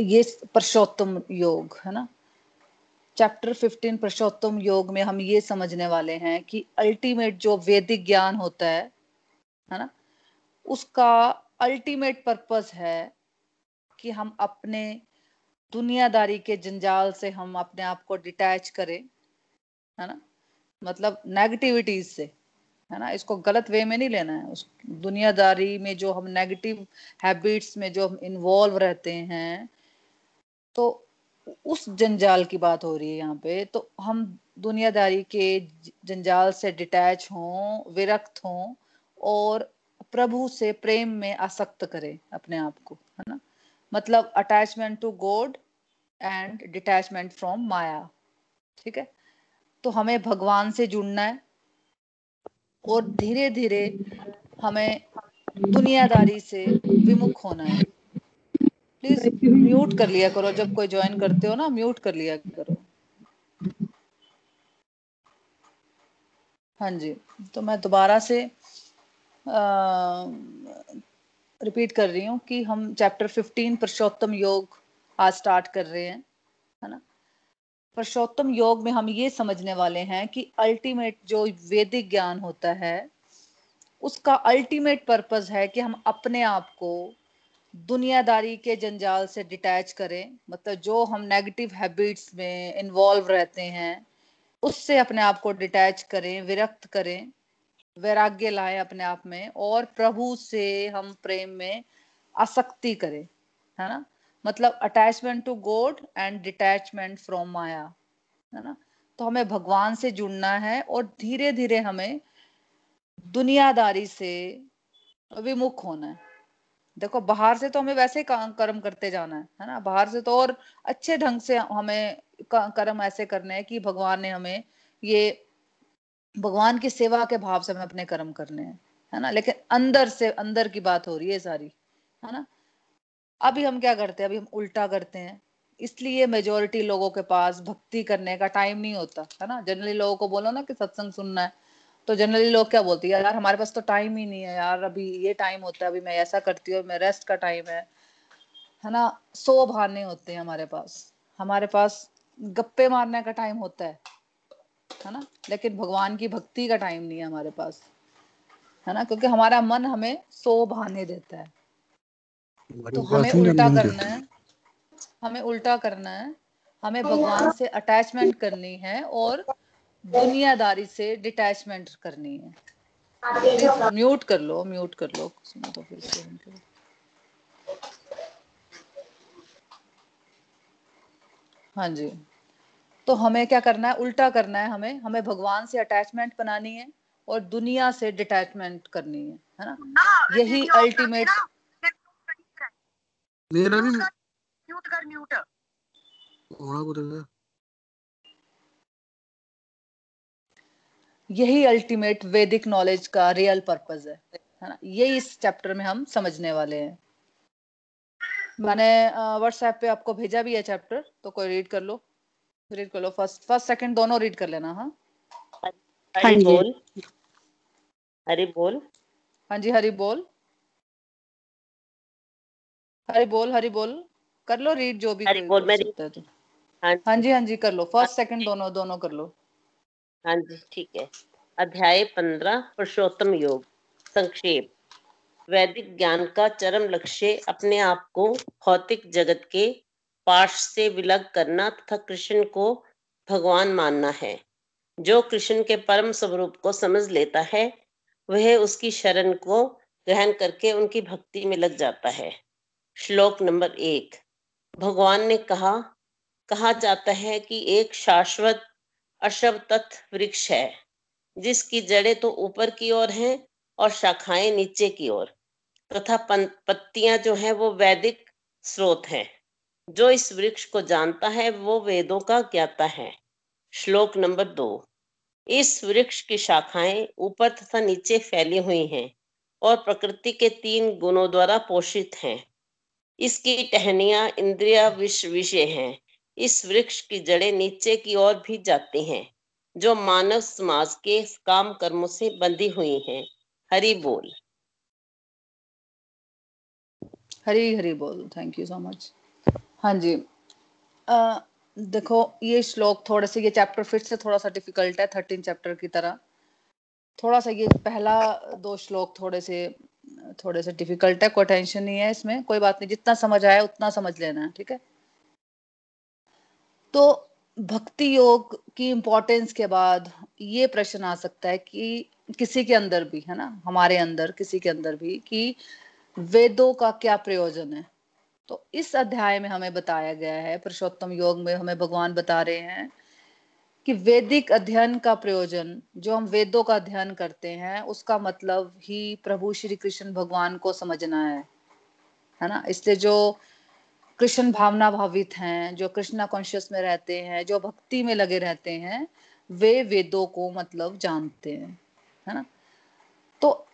ये परशोत्तम योग, है ना? चैप्टर 15 पुरुषोत्तम योग में हम ये समझने वाले हैं कि अल्टीमेट जो वैदिक ज्ञान होता है है ना? उसका अल्टीमेट पर्पस है कि हम अपने दुनियादारी के जंजाल से हम अपने आप को डिटैच करें, है ना? मतलब नेगेटिविटीज से, है ना? इसको गलत वे में नहीं लेना है। उस दुनियादारी में जो हम नेगेटिव हैबिट्स में जो हम इन्वॉल्व रहते हैं तो उस जंजाल की बात हो रही है यहाँ पे। तो हम दुनियादारी के जंजाल से डिटैच हों, विरक्त हों और प्रभु से प्रेम में आसक्त करें अपने आप को, है ना? मतलब attachment to God and detachment from maya, ठीक है? तो हमें भगवान से जुड़ना है और धीरे धीरे हमें दुनियादारी से विमुख होना है। प्लीज़ म्यूट कर लिया करो जब कोई ज्वाइन करते हो ना म्यूट कर लिया करो। हाँ जी तो मैं दोबारा से रिपीट कर रही हूँ कि हम चैप्टर 15 पुरुषोत्तम योग आज स्टार्ट कर रहे हैं है ना? पुरुषोत्तम योग में हम ये समझने वाले हैं कि अल्टीमेट जो वैदिक ज्ञान होता है उसका अल्टीमेट पर्पस है कि हम अपने आप को दुनियादारी के जंजाल से डिटैच करें। मतलब जो हम नेगेटिव हैबिट्स में इन्वॉल्व रहते हैं, उससे अपने आप को डिटैच करें, विरक्त करें, वैराग्य लाए अपने आप में और प्रभु से हम प्रेम में आसक्ति करें, है ना? मतलब attachment to God and detachment from maya, है ना? तो हमें भगवान से जुड़ना है और धीरे धीरे हमें दुनियादारी से विमुख होना है। देखो, बाहर से तो हमें वैसे कर्म करते जाना है है ना? बाहर से तो और अच्छे ढंग से हमें कर्म ऐसे करने हैं कि भगवान ने हमें ये, भगवान की सेवा के भाव से हमें अपने कर्म करने हैं, है ना? लेकिन अंदर से, अंदर की बात हो रही है सारी, है ना? अभी हम क्या करते हैं? अभी हम उल्टा करते हैं। इसलिए मेजोरिटी लोगों के पास भक्ति करने का टाइम नहीं होता, है ना? जनरली लोगों को बोलो ना कि सत्संग सुनना है। तो जनरली लोग क्या बोलते हैं यार हमारे पास तो टाइम ही नहीं है यार अभी ये टाइम होता है अभी मैं ऐसा करती हूँ मैं रेस्ट का टाइम है। है ना? सो बहाने होते हैं हमारे पास। हमारे पास गप्पे मारने का टाइम होता है। है ना? लेकिन भगवान की भक्ति का टाइम नहीं है हमारे पास। है ना? क्योंकि हमारा मन हमें सो बहाने देता है। तो हमें उल्टा करना है। हमें उल्टा करना है। हमें भगवान से अटैचमेंट करनी है और दुनियादारी से डिटैचमेंट करनी है। म्यूट कर लो म्यूट कर लो तो फिर से हाँ जी। तो हमें क्या करना है? उल्टा करना है हमें। हमें भगवान से अटैचमेंट बनानी है और दुनिया से डिटैचमेंट करनी है है ना? यही अल्टीमेट मेरा भी म्यूट कर म्यूट होना यही अल्टीमेट वैदिक नॉलेज का रियल पर्पज है है ना? यही इस चैप्टर में हम समझने वाले हैं। मैंने व्हाट्सएप पे आपको भेजा भी है चैप्टर तो कोई रीड कर लो। रीड कर लो फ़र्स्ट फ़र्स्ट सेकंड दोनों रीड कर लेना हाँ? हरी बोल। हरी बोल। हाँ जी हरी बोल। हरी बोल हरी बोल। कर लो रीड जो भी हरी बोल मैं तो। हाँ, हाँ जी हाँ जी कर लो। फ़र्स्ट सेकंड दोनों दोनों कर लो। हाँ जी, ठीक है। अध्याय पंद्रह, पुरुषोत्तम योग, संक्षेप। वैदिक ज्ञान का चरम लक्ष्य अपने आप को भौतिक जगत के पार्श से विलग करना तथा कृष्ण को भगवान मानना है। जो कृष्ण के परम स्वरूप को समझ लेता है, वह उसकी शरण को ग्रहण करके उनकी भक्ति में लग जाता है। श्लोक नंबर एक। भगवान ने कहा कहा जाता है कि एक शाश्वत अशवतथ वृक्ष है, जिसकी जड़ें तो ऊपर की ओर हैं और शाखाएँ नीचे की ओर, तथा पत्तियाँ जो हैं वो वैदिक स्रोत हैं। जो इस वृक्ष को जानता है, वो वेदों का ज्ञाता है। श्लोक नंबर दो। इस वृक्ष की शाखाएँ ऊपर तथा नीचे फैली हुई हैं और प्रकृति के तीन गुणों द्वारा पोषित हैं। इसकी टहनियाँ इंद्रिया विष विषय हैं। इस वृक्ष की जड़ें नीचे की ओर भी जाती हैं जो मानव समाज के काम कर्मों से बंधी हुई हैं। हरि बोल। हरी हरी बोल। थैंक यू सो मच हाँ जी। आ, देखो ये श्लोक थोड़े से ये चैप्टर फिर से थोड़ा सा डिफ़िकल्ट है थर्टीन चैप्टर की तरह। थोड़ा सा ये पहला दो श्लोक थोड़े से थोड़े से डिफ़िकल्ट है कोई टेंशन नहीं है इसमें। कोई बात नहीं जितना समझ आया उतना समझ लेना है ठीक है? तो भक्ति योग की इम्पोर्टेंस के बाद ये प्रश्न आ सकता है कि किसी के अंदर भी, है ना, हमारे अंदर, किसी के अंदर भी कि वेदों का क्या प्रयोजन है? तो इस अध्याय में हमें बताया गया है, पुरुषोत्तम योग में हमें भगवान बता रहे हैं कि वैदिक अध्ययन का प्रयोजन, जो हम वेदों का अध्ययन करते हैं, उसका मतलब ही प्रभु श्री कृष्ण भगवान को समझना है। है ना, इसलिए जो कृष्ण भावना भावित हैं, जो कृष्णा कॉन्शियस में रहते हैं, जो भक्ति में लगे रहते हैं, वे वेदों को मतलब जानते हैं, है ना? तो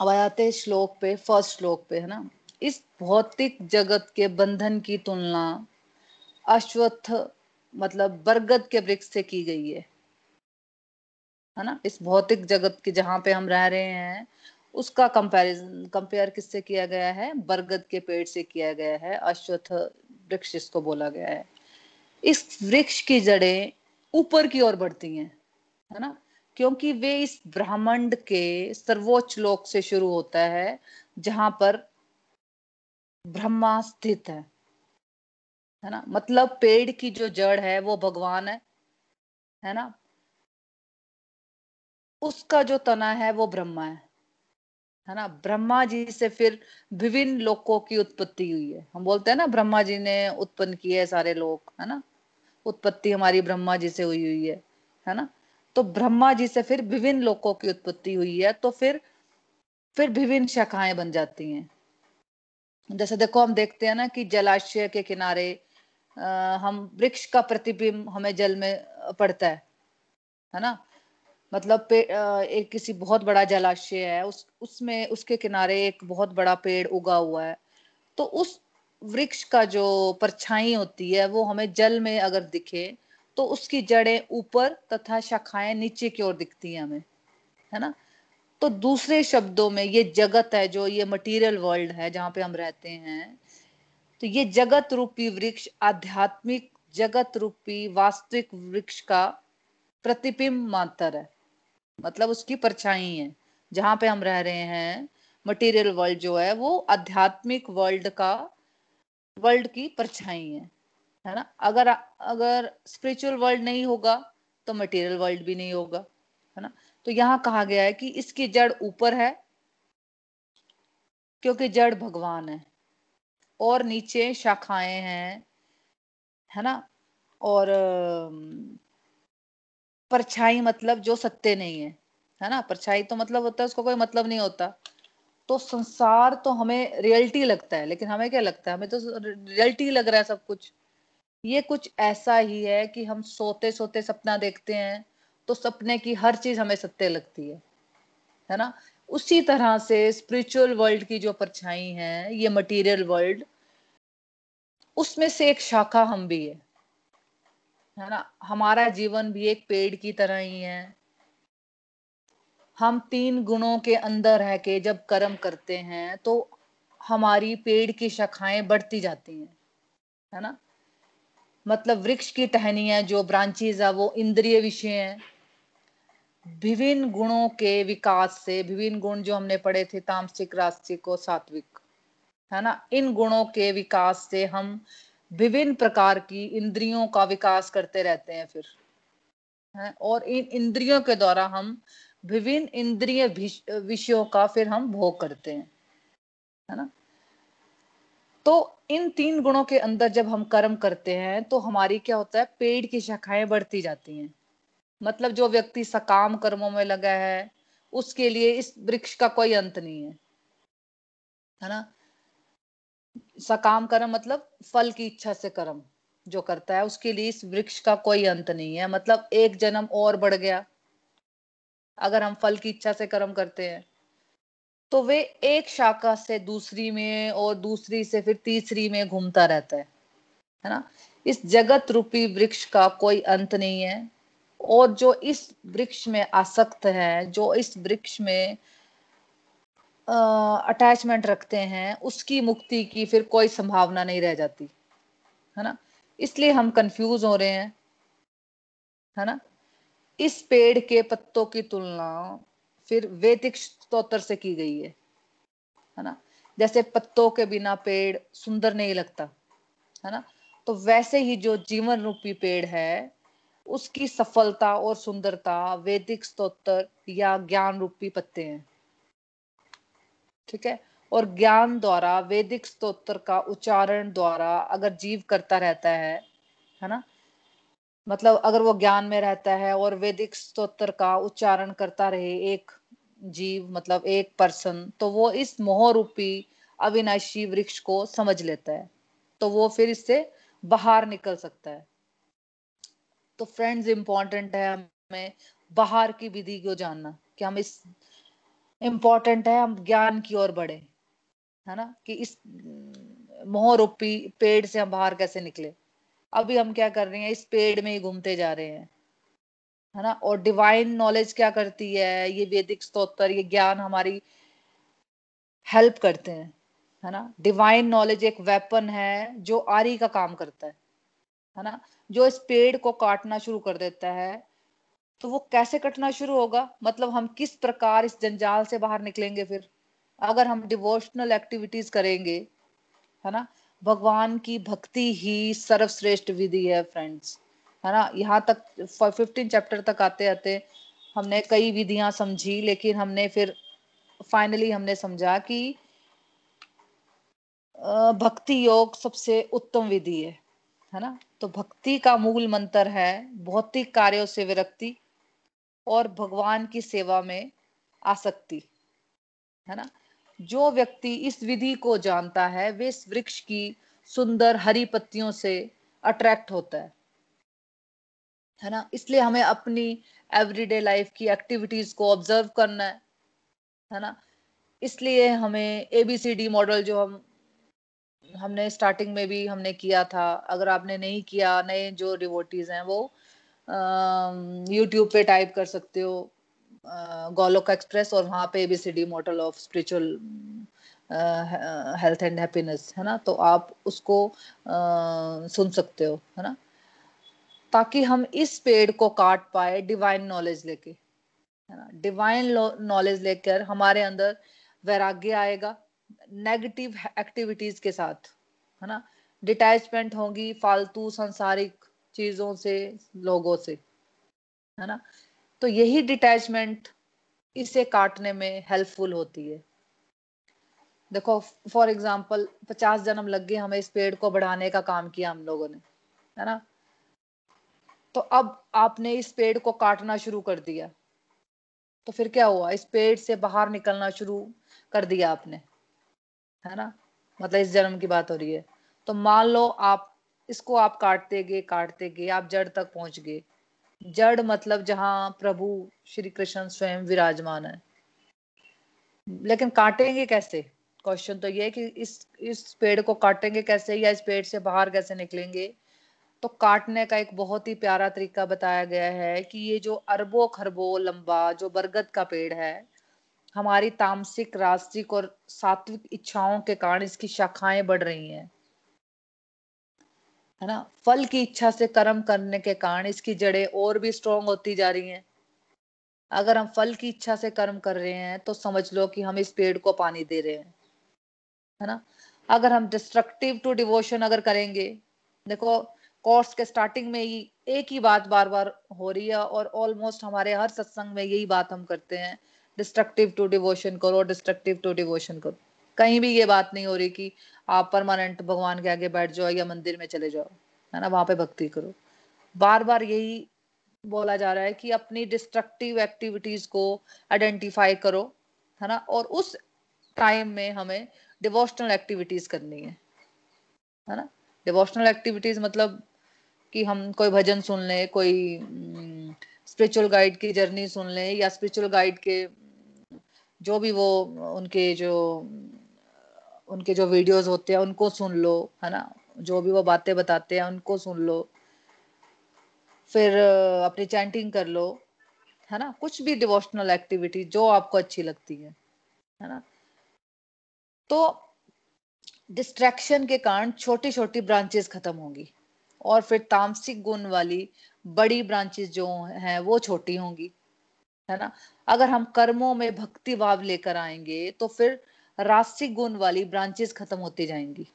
अब आते श्लोक पे फ़र्स्ट श्लोक पे, है ना? इस भौतिक जगत के बंधन की तुलना अश्वत्थ मतलब बरगद के वृक्ष से की गई है है ना? इस भौतिक जगत के जहाँ पे हम रह रहे हैं उसका कंपैरिजन कंपेयर किससे किया गया है? बरगद के पेड़ से किया गया है, अश्वत्थ वृक्ष इसको बोला गया है। इस वृक्ष की जड़ें ऊपर की ओर बढ़ती हैं, है ना? क्योंकि वे इस ब्रह्मांड के सर्वोच्च लोक से शुरू होता है, जहाँ पर ब्रह्मा स्थित है है ना? मतलब पेड़ की जो जड़ है, वो भगवान है है ना? उसका जो तना है, वो ब्रह्मा है। है ना? ब्रह्मा जी से फिर विभिन्न लोकों की उत्पत्ति हुई है। हम बोलते हैं ना ब्रह्मा जी ने उत्पन्न किए सारे लोग है ना? उत्पत्ति हमारी ब्रह्मा जी से हुई हुई है है ना? तो ब्रह्मा जी से फिर विभिन्न लोकों की उत्पत्ति हुई है तो फिर फिर विभिन्न शाखाएँ बन जाती हैं। जैसे देखो हम देखते हैं ना कि जलाशय के किनारे आ, हम वृक्ष का प्रतिबिंब हमें जल में पड़ता है है ना? मतलब एक किसी बहुत बड़ा जलाशय है, उस, उसमें, उसके किनारे एक बहुत बड़ा पेड़ उगा हुआ है। तो उस वृक्ष का जो परछाई होती है, वो हमें जल में अगर दिखे तो उसकी जड़ें ऊपर तथा शाखाएँ नीचे की ओर दिखती हैं हमें, है ना? तो दूसरे शब्दों में ये जगत है जो ये मटेरियल वर्ल्ड है जहाँ पे हम रहते हैं तो ये जगत रूपी वृक्ष, आध्यात्मिक जगत रूपी वास्तविक वृक्ष का प्रतिबिंब मात्र है। मतलब उसकी परछाई है। जहाँ पे हम रह रहे हैं मटेरियल वर्ल्ड जो है, वो आध्यात्मिक वर्ल्ड का वर्ल्ड की परछाई है। है ना? अगर अगर स्पिरिचुअल वर्ल्ड नहीं होगा तो मटेरियल वर्ल्ड भी नहीं होगा। है ना? तो यहाँ कहा गया है कि इसकी जड़ ऊपर है, क्योंकि जड़ भगवान है। और नीचे शाखाएँ हैं, है ना? और परछाई मतलब जो सत्य नहीं है है ना? परछाई तो मतलब होता है, उसको कोई मतलब नहीं होता। तो संसार तो हमें रियलिटी लगता है, लेकिन हमें क्या लगता है? हमें तो रियलिटी लग रहा है सब कुछ। ये कुछ ऐसा ही है कि हम सोते सोते सपना देखते हैं तो सपने की हर चीज़ हमें सत्य लगती है है ना? उसी तरह से स्पिरिचुअल वर्ल्ड की जो परछाई है, ये मटेरियल वर्ल्ड उसमें से एक शाखा हम भी है। है ना? हमारा जीवन भी एक पेड़ की तरह ही है। हम तीन गुणों के अंदर है के जब कर्म करते हैं तो हमारी पेड़ की शाखाएँ बढ़ती जाती हैं। है ना? मतलब वृक्ष की टहनियाँ जो ब्रांचेज है, वो इंद्रिय विषय हैं। विभिन्न गुणों के विकास से, विभिन्न गुण जो हमने पढ़े थे, तामसिक रास्तिक और सात्विक, है ना? इन गुणों के विकास से हम विभिन्न प्रकार की इंद्रियों का विकास करते रहते हैं फिर। है, और इन इंद्रियों के द्वारा हम विभिन्न इंद्रिय विषयों का फिर हम भोग करते हैं, है ना? तो इन तीन गुणों के अंदर जब हम कर्म करते हैं तो हमारी क्या होता है? पेड़ की शाखाएँ बढ़ती जाती हैं। मतलब जो व्यक्ति सकाम कर्मों में लगा है, उसके लिए इस वृक्ष का कोई अंत नहीं है। है ना? सकाम कर्म मतलब फल की इच्छा से कर्म जो करता है, उसके लिए इस वृक्ष का कोई अंत नहीं है। मतलब एक जन्म और बढ़ गया, अगर हम फल की इच्छा से कर्म करते हैं तो वे एक शाखा से दूसरी में और दूसरी से फिर तीसरी में घूमता रहता है है ना? इस जगत रूपी वृक्ष का कोई अंत नहीं है। और जो इस वृक्ष में आसक्त है, जो इस वृक्ष में अटैचमेंट रखते हैं, उसकी मुक्ति की फिर कोई संभावना नहीं रह जाती, है ना? इसलिए हम कंफ्यूज हो रहे हैं, है ना? इस पेड़ के पत्तों की तुलना फिर वैदिक स्त्रोत्र से की गई है है ना? जैसे पत्तों के बिना पेड़ सुंदर नहीं लगता, है ना? तो वैसे ही जो जीवन रूपी पेड़ है, उसकी सफलता और सुंदरता वैदिक स्तोत्र या ज्ञान रूपी पत्ते हैं। ठीक है? और ज्ञान द्वारा, वैदिक स्तोत्र का उच्चारण द्वारा अगर जीव करता रहता है है ना? मतलब अगर वो ज्ञान में रहता है और वैदिक स्तोत्र का उच्चारण करता रहे एक जीव मतलब एक पर्सन तो वो इस मोह रूपी अविनाशी वृक्ष को समझ लेता है। तो वो फिर इससे बाहर निकल सकता है। तो फ्रेंड्स इंपॉर्टेंट है हमें बाहर की विधि को जानना कि हम इस इंपॉर्टेंट है, हम ज्ञान की ओर बढ़े, है ना? कि इस मोह रूपी पेड़ से हम बाहर कैसे निकले? अभी हम क्या कर रहे हैं, इस पेड़ में ही घूमते जा रहे हैं, है ना? और डिवाइन नॉलेज क्या करती है? ये वैदिक स्तोत्र, ये ज्ञान हमारी हेल्प करते हैं, है ना? डिवाइन नॉलेज एक वेपन है, जो आरी का काम करता है है ना? जो इस पेड़ को काटना शुरू कर देता है तो वो कैसे कटना शुरू होगा? मतलब हम किस प्रकार इस जंजाल से बाहर निकलेंगे फिर? अगर हम डिवोशनल एक्टिविटीज़ करेंगे, है ना? भगवान की भक्ति ही सर्वश्रेष्ठ विधि है फ्रेंड्स है ना? यहाँ तक फिफ्टीन चैप्टर तक आते आते हमने कई विधियाँ समझी, लेकिन हमने फिर फाइनली हमने समझा कि भक्ति योग सबसे उत्तम विधि है। है ना? तो भक्ति का मूल मंत्र है, भौतिक कार्यों से विरक्ति और भगवान की सेवा में आसक्ति, है ना? जो व्यक्ति इस विधि को जानता है, वे इस वृक्ष की सुंदर हरी पत्तियों से अट्रैक्ट होता है है ना? इसलिए हमें अपनी एवरीडे लाइफ की एक्टिविटीज़ को ऑब्ज़र्व करना है है ना? इसलिए हमें एबीसीडी मॉडल जो हम, हमने स्टार्टिंग में भी हमने किया था, अगर आपने नहीं किया, नए जो डिवोटीज हैं, वो यूट्यूब पे टाइप कर सकते हो गोलोक एक्सप्रेस और वहाँ पे A B C D model of spiritual health and happiness है ना? तो आप उसको uh, सुन सकते हो है ना? ताकि हम इस पेड़ को काट पाए डिवाइन नॉलेज लेके है ना? डिवाइन नॉलेज लेकर हमारे अंदर वैराग्य आएगा नेगेटिव एक्टिविटीज़ के साथ है ना? डिटैचमेंट होगी फालतू संसारिक चीज़ों से, लोगों से, है ना? तो यही डिटैचमेंट इसे काटने में हेल्पफुल होती है। देखो फॉर एग्ज़ाम्पल पचास जन्म लग गए हमें इस पेड़ को बढ़ाने का काम किया हम लोगों ने, है ना? तो अब आपने इस पेड़ को काटना शुरू कर दिया। तो फिर क्या हुआ? इस पेड़ से बाहर निकलना शुरू कर दिया आपने, है ना? मतलब इस जन्म की बात हो रही है। तो मान लो आप इसको आप काटते गए काटते गए, आप जड़ तक पहुँच गए। जड़ मतलब जहाँ प्रभु श्री कृष्ण स्वयं विराजमान है। लेकिन काटेंगे कैसे? क्वेश्चन तो ये कि इस इस पेड़ को काटेंगे कैसे या इस पेड़ से बाहर कैसे निकलेंगे? तो काटने का एक बहुत ही प्यारा तरीका बताया गया है कि ये जो अरबों खरबों लंबा, जो बरगद का पेड़ है, हमारी तामसिक रास्तिक और सात्विक इच्छाओं के कारण इसकी शाखाएँ बढ़ रही हैं। है ना? फल की इच्छा से कर्म करने के कारण इसकी जड़ें और भी स्ट्रोंग होती जा रही हैं। अगर हम फल की इच्छा से कर्म कर रहे हैं तो समझ लो कि हम इस पेड़ को पानी दे रहे हैं, है ना? अगर हम डिस्ट्रक्टिव टू डिवोशन अगर करेंगे, देखो कोर्स के स्टार्टिंग में ही एक ही बात बार बार हो रही है और ऑलमोस्ट हमारे हर सत्संग में यही बात हम करते हैं। डिस्ट्रक्टिव टू डिवोशन करो डिस्ट्रक्टिव टू डिवोशन करो। कहीं भी ये बात नहीं हो रही कि आप परमानेंट भगवान के आगे बैठ जाओ या मंदिर में चले जाओ, है ना? वहाँ पे भक्ति करो। बार बार यही बोला जा रहा है कि अपनी डिस्ट्रक्टिव एक्टिविटीज़ को आइडेंटिफाई करो, है ना? और उस टाइम में हमें डिवोशनल एक्टिविटीज़ करनी है है ना? डिवोशनल एक्टिविटीज़ मतलब कि हम कोई भजन सुन ले, कोई स्पिरिचुअल गाइड की जर्नी सुन ले या स्पिरिचुअल गाइड के, जो भी वो उनके जो उनके जो वीडियोस होते हैं, उनको सुन लो, है ना? जो भी वो बातें बताते हैं, उनको सुन लो। फिर अपनी चैंटिंग कर लो, है ना? कुछ भी डिवोशनल एक्टिविटी जो आपको अच्छी लगती है है ना? तो डिस्ट्रैक्शन के कारण छोटी छोटी ब्रांचेस खत्म होंगी और फिर तामसिक गुण वाली बड़ी ब्रांचेस जो हैं, वो छोटी होंगी, है ना? अगर हम कर्मों में भक्ति भाव लेकर आएँगे तो फिर रासिक गुण वाली ब्रांचेस खत्म होती जाएँगी,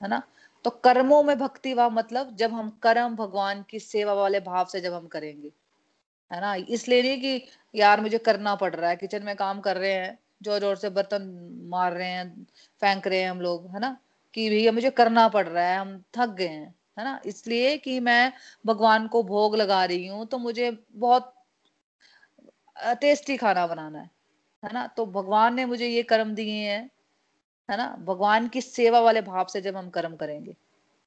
है ना? तो कर्मों में भक्ति भाव मतलब जब हम कर्म, भगवान की सेवा वाले भाव से जब हम करेंगे, है ना? इसलिए नहीं कि यार मुझे करना पड़ रहा है, किचन में काम कर रहे हैं ज़ोर ज़ोर से बर्तन मार रहे हैं, फेंक रहे हैं हम लोग, है ना? कि भैया मुझे करना पड़ रहा है, हम थक गए हैं, है ना? इसलिए कि मैं भगवान को भोग लगा रही हूँ तो मुझे बहुत टेस्टी खाना बनाना है। है ना? तो भगवान ने मुझे ये कर्म दिए हैं, है ना? भगवान की सेवा वाले भाव से जब हम कर्म करेंगे,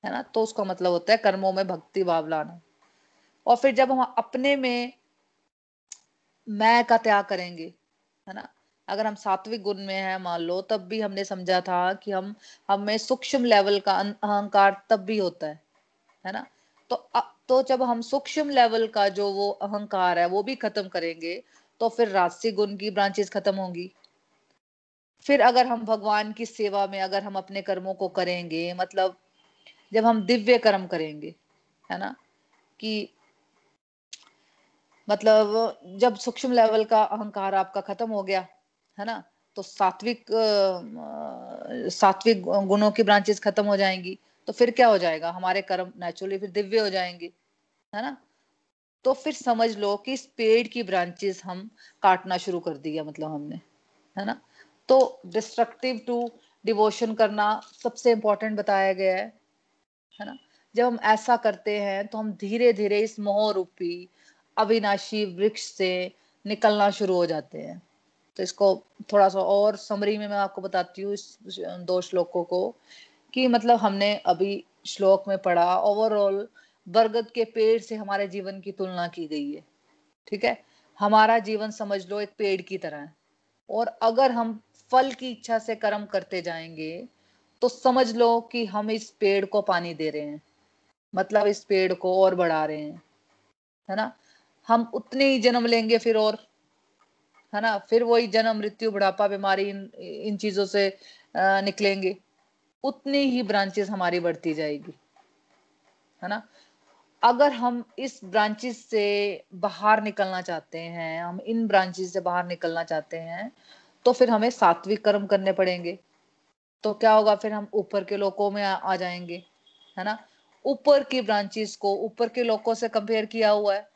है ना? तो उसका मतलब होता है कर्मों में भक्ति भाव लाना। और फिर जब हम अपने में मैं का त्याग करेंगे, है ना? अगर हम सात्विक गुण में है, मान लो, तब भी हमने समझा था कि हम, हमें सूक्ष्म लेवल का अहंकार तब भी होता है है ना? तो तो जब हम सूक्ष्म लेवल का जो वो अहंकार है, वो भी खत्म करेंगे तो फिर राजसी गुण की ब्रांचेस खत्म होंगी। फिर अगर हम भगवान की सेवा में अगर हम अपने कर्मों को करेंगे मतलब जब हम दिव्य कर्म करेंगे, है ना? कि मतलब जब सूक्ष्म लेवल का अहंकार आपका खत्म हो गया, है ना? तो सात्विक सात्विक गुणों की ब्रांचेस खत्म हो जाएँगी। तो फिर क्या हो जाएगा? हमारे कर्म नेचुरली फिर दिव्य हो जाएँगे, है ना? तो फिर समझ लो कि इस पेड़ की ब्रांचेस हम काटना शुरू कर दिया मतलब हमने, है ना? तो डिस्ट्रक्टिव टू डिवोशन करना सबसे इंपॉर्टेंट बताया गया है है ना? जब हम ऐसा करते हैं तो हम धीरे धीरे इस मोह रूपी अविनाशी वृक्ष से निकलना शुरू हो जाते हैं। तो इसको थोड़ा सा और समरी में मैं आपको बताती हूँ इस दो श्लोकों को कि मतलब हमने अभी श्लोक में पढ़ा ओवरऑल बरगद के पेड़ से हमारे जीवन की तुलना की गई है। ठीक है? हमारा जीवन समझ लो एक पेड़ की तरह है। और अगर हम फल की इच्छा से कर्म करते जाएँगे तो समझ लो कि हम इस पेड़ को पानी दे रहे हैं। मतलब इस पेड़ को और बढ़ा रहे हैं। है ना? हम उतने ही जन्म लेंगे फिर और। है ना? फिर वही जन्म, मृत्यु, बुढ़ापा, बीमारी, इन इन चीज़ों से निकलेंगे। उतनी ही ब्रांचेस हमारी बढ़ती जाएगी। है ना? अगर हम इस ब्रांचेस से बाहर निकलना चाहते हैं हम इन ब्रांचेस से बाहर निकलना चाहते हैं तो फिर हमें सात्विक कर्म करने पड़ेंगे। तो क्या होगा फिर हम ऊपर के लोकों में आ, आ जाएँगे है ना? ऊपर की ब्रांचेस को ऊपर के लोगों से कंपेयर किया हुआ है।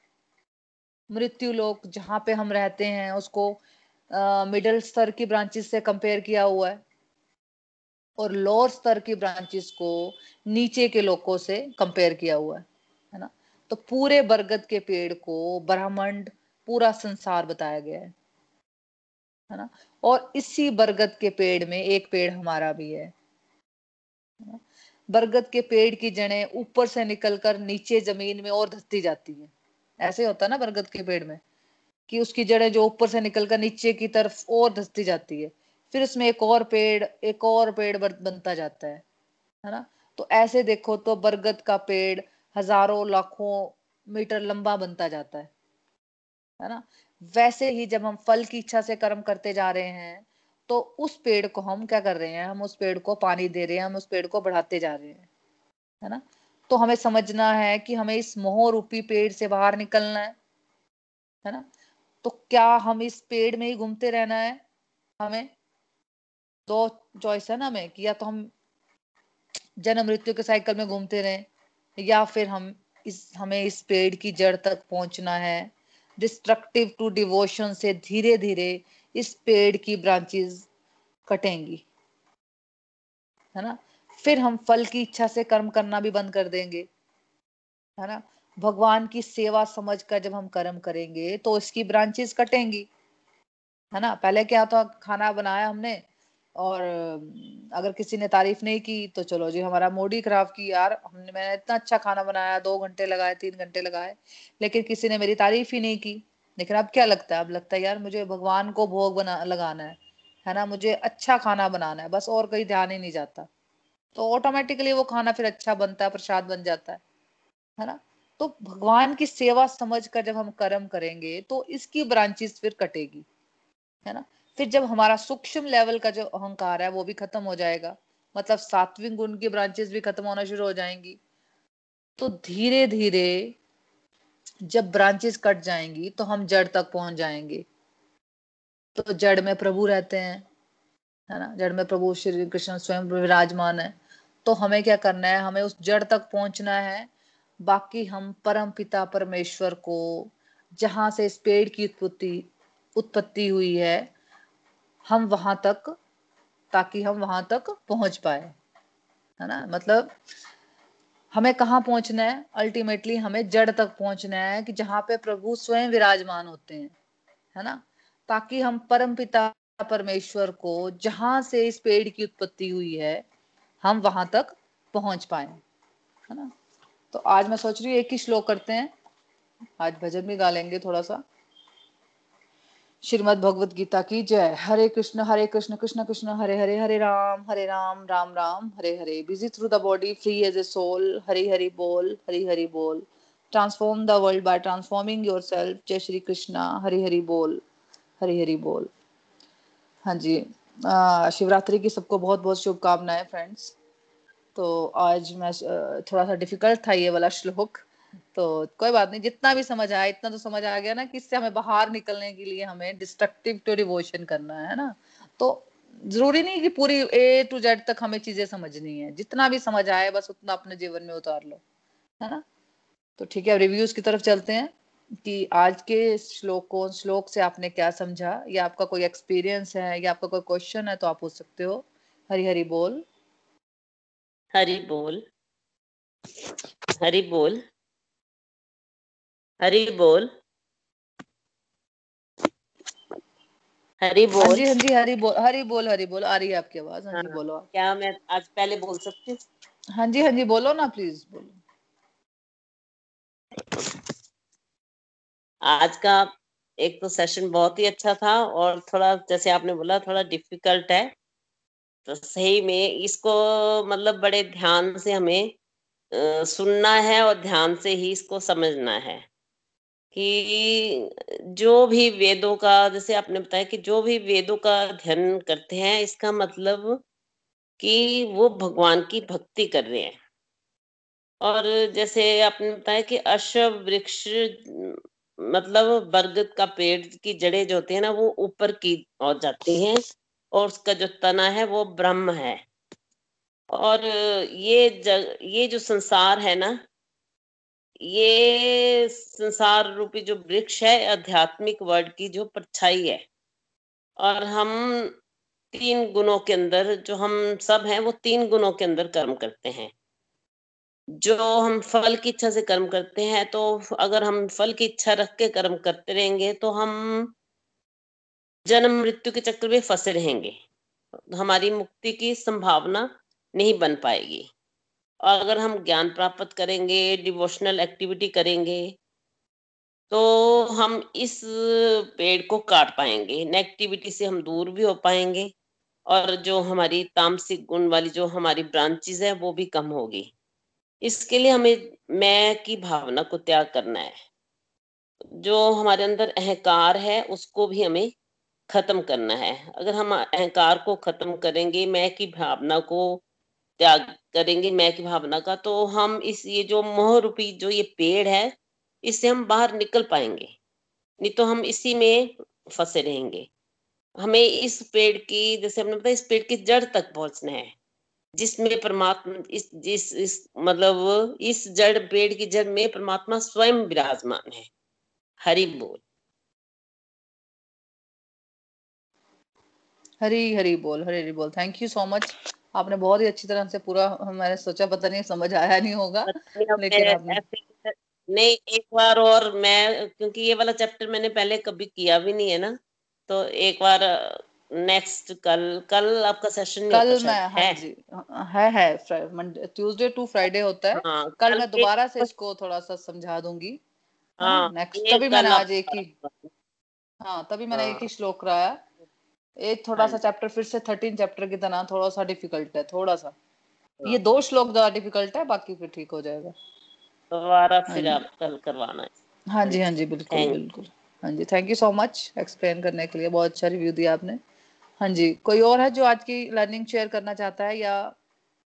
मृत्यु लोक जहाँ पे हम रहते हैं उसको मिडिल स्तर की ब्रांचेस से कंपेयर किया हुआ है। और लोअर स्तर की ब्रांचेस को नीचे के लोगों से कंपेयर किया हुआ है। तो पूरे बरगद के पेड़ को ब्रह्मांड पूरा संसार बताया गया है। है ना? और इसी बरगद के पेड़ में एक पेड़ हमारा भी है। बरगद के पेड़ की जड़ें ऊपर से निकलकर नीचे ज़मीन में और धसती जाती है। ऐसे होता है ना बरगद के पेड़ में? कि उसकी जड़ें जो ऊपर से निकलकर नीचे की तरफ़ और धसती जाती है। फिर उसमें एक और पेड़, एक और पेड़ बनता जाता है। है ना? तो ऐसे देखो तो बरगद का पेड़ हज़ारों लाखों मीटर लंबा बनता जाता है है ना? वैसे ही जब हम फल की इच्छा से कर्म करते जा रहे हैं तो उस पेड़ को हम क्या कर रहे हैं? हम उस पेड़ को पानी दे रहे हैं, हम उस पेड़ को बढ़ाते जा रहे हैं, है ना? तो हमें समझना है कि हमें इस मोह रूपी पेड़ से बाहर निकलना है है ना? तो क्या हम इस पेड़ में ही घूमते रहना है? हमें दो चॉइस है ना हमें, कि या तो हम जन्म मृत्यु के साइकिल में घूमते रहें या फिर हम इस, हमें इस पेड़ की जड़ तक पहुँचना है। डिस्ट्रक्टिव टू डिवोशन से धीरे धीरे इस पेड़ की ब्रांचेस कटेंगी। है ना? फिर हम फल की इच्छा से कर्म करना भी बंद कर देंगे। है ना? भगवान की सेवा समझ कर जब हम कर्म करेंगे तो इसकी ब्रांचेस कटेंगी। है ना? पहले क्या था? खाना बनाया हमने और अगर किसी ने तारीफ़ नहीं की तो चलो जी, हमारा मूड खराब की यार, हमने, मैंने इतना अच्छा खाना बनाया, दो घंटे लगाए, तीन घंटे लगाए, लेकिन किसी ने मेरी तारीफ़ ही नहीं की। लेकिन अब क्या लगता है? अब लगता है, यार, मुझे भगवान को भोग बना, लगाना है है ना? मुझे अच्छा खाना बनाना है, बस और कहीं ध्यान ही नहीं जाता। तो ऑटोमेटिकली वो खाना फिर अच्छा बनता है, प्रसाद बन जाता है है ना? तो भगवान की सेवा समझ कर जब हम कर्म करेंगे तो इसकी ब्रांचेस फिर कटेगी, है ना? फिर जब हमारा सूक्ष्म लेवल का जो अहंकार है, वो भी खत्म हो जाएगा। मतलब सात्विक गुण की ब्रांचेस भी खत्म होना शुरू हो जाएँगी। तो धीरे धीरे जब ब्रांचेस कट जाएँगी तो हम जड़ तक पहुँच जाएँगे। तो जड़ में प्रभु रहते हैं, है ना? जड़ में प्रभु श्री कृष्ण स्वयं विराजमान है। तो हमें क्या करना है? हमें उस जड़ तक पहुँचना है। बाकी हम परम पिता परमेश्वर को, जहाँ से इस पेड़ की उत्पत्ति उत्पत्ति हुई है हम वहाँ तक, ताकि हम वहाँ तक पहुँच पाए। है ना? मतलब हमें कहाँ पहुँचना है? अल्टीमेटली हमें जड़ तक पहुँचना है कि जहाँ पे प्रभु स्वयं विराजमान होते हैं। है ना? ताकि हम परम पिता परमेश्वर को जहाँ से इस पेड़ की उत्पत्ति हुई है, हम वहाँ तक पहुँच पाए। है ना? तो आज मैं सोच रही हूँ एक ही श्लोक करते हैं। आज भजन भी गा लेंगे थोड़ा सा। श्रीमद भगवत गीता की जय। Hare Krishna Hare Krishna Krishna Krishna, Hare Hare Hare Ram Hare Ram Ram Ram, Hare Hare. Busy through the body free as a soul Hare Hari बोल, हरि हरे बोल। Transform the world by transforming yourself जय श्री कृष्णा, हरि हरि बोल, हरि हरि बोल। हाँ जी। शिवरात्रि की सबको बहुत बहुत शुभकामनाएँ फ्रेंड्स तो आज मैं थोड़ा सा डिफ़िकल्ट था ये वाला श्लोक। तो कोई बात नहीं, जितना भी समझ आया, इतना तो समझ आ गया ना कि इससे हमें बाहर निकलने के लिए हमें डिस्ट्रक्टिव टू डिवोशन करना है ना? तो ज़रूरी नहीं कि पूरी ए टू जेड तक हमें चीज़ें समझनी है। जितना भी समझ आए, बस उतना अपने जीवन में उतार लो, है ना? तो ठीक है, अब रिव्यूज़ की तरफ़ चलते हैं कि आज के श्लोक को श्लोक से आपने क्या समझा? या आपका कोई एक्सपीरियंस है, या आपका कोई क्वेश्चन है तो आप पूछ सकते हो। हरी हरी बोल। हरी बोल। हरी बोल। हरी बोल। हरी बोल। हाँ जी हाँ जी हरी बोल हरी बोल हरी बोल आ रही है आपकी आवाज़। हाँ, हाँ। जी बोलो क्या मैं आज पहले बोल सकती हूँ? हाँ जी हाँ जी बोलो ना प्लीज़ बोलो। आज का एक तो सेशन बहुत ही अच्छा था और थोड़ा जैसे आपने बोला थोड़ा डिफ़िकल्ट है। तो सही में इसको मतलब बड़े ध्यान से हमें सुनना है और ध्यान से ही इसको समझना है। कि जो भी वेदों का, जैसे आपने बताया कि जो भी वेदों का अध्ययन करते हैं, इसका मतलब कि वो भगवान की भक्ति कर रहे हैं। और जैसे आपने बताया कि अश्व वृक्ष मतलब बरगद का पेड़ की जड़े जो होती है ना, वो ऊपर की ओर जाती हैं और उसका जो तना है, वो ब्रह्म है। और ये जग ये जो संसार है ना ये संसार रूपी जो वृक्ष है, आध्यात्मिक वर्ड की जो परछाई है, और हम तीन गुणों के अंदर, जो हम सब हैं, वो तीन गुणों के अंदर कर्म करते हैं। जो हम फल की इच्छा से कर्म करते हैं तो अगर हम फल की इच्छा रख के कर्म करते रहेंगे तो हम जन्म मृत्यु के चक्र में फंसे रहेंगे। हमारी मुक्ति की संभावना नहीं बन पाएगी। और अगर हम ज्ञान प्राप्त करेंगे डिवोशनल एक्टिविटी करेंगे तो हम इस पेड़ को काट पाएँगे। नेगेटिविटी से हम दूर भी हो पाएँगे और जो हमारी तामसिक गुण वाली जो हमारी ब्रांचेज है, वो भी कम होगी। इसके लिए हमें मैं की भावना को त्याग करना है। जो हमारे अंदर अहंकार है, उसको भी हमें खत्म करना है। अगर हम अहंकार को खत्म करेंगे, मैं की भावना को त्याग करेंगे मैं की भावना का तो हम इस ये जो मोह रूपी जो ये पेड़ है, इससे हम बाहर निकल पाएँगे। नहीं तो हम इसी में फंसे रहेंगे। हमें इस पेड़ की, जैसे हमने बताया, इस पेड़ की जड़ तक पहुँचना है। जिसमें परमात्मा, इस, जिस, इस मतलब इस जड़, पेड़ की जड़ में परमात्मा स्वयं विराजमान है। हरि बोल। हरी हरी बोल, हरी हरी बोल। थैंक यू सो मच आपने बहुत ही अच्छी तरह से पूरा मैंने सोचा पता नहीं समझ आया नहीं होगा लेकिन आपने नहीं एक बार और मैं क्योंकि ये वाला चैप्टर मैंने पहले कभी किया भी नहीं है ना तो एक बार नेक्स्ट कल कल आपका सेशन कल मैं हाँ है? जी है है ट्यूसडे टू फ्राइडे होता है। हाँ, कल, कल मैं दोबारा से इसको थोड़ा सा समझा दूँगी। हाँ नेक्स्ट तभी मैंने आज एक ही हाँ तभी मैंने एक ही हाँ। श्लोक कराया। एक थोड़ा हाँ सा चैप्टर फिर से थर्टीन चैप्टर की तरह थोड़ा सा डिफ़िकल्ट है थोड़ा सा। हाँ। ये दो श्लोक ज़्यादा डिफ़िकल्ट है बाकी फिर ठीक हो जाएगा। दोबारा फिर आप कल करवाना है। हाँ जी हाँ जी बिल्कुल बिल्कुल। हाँ जी thank you so much explain करने के लिए। बहुत अच्छा रिव्यू दिया आपने। हाँ जी कोई और है जो आज की लर्निंग शेयर करना चाहता है या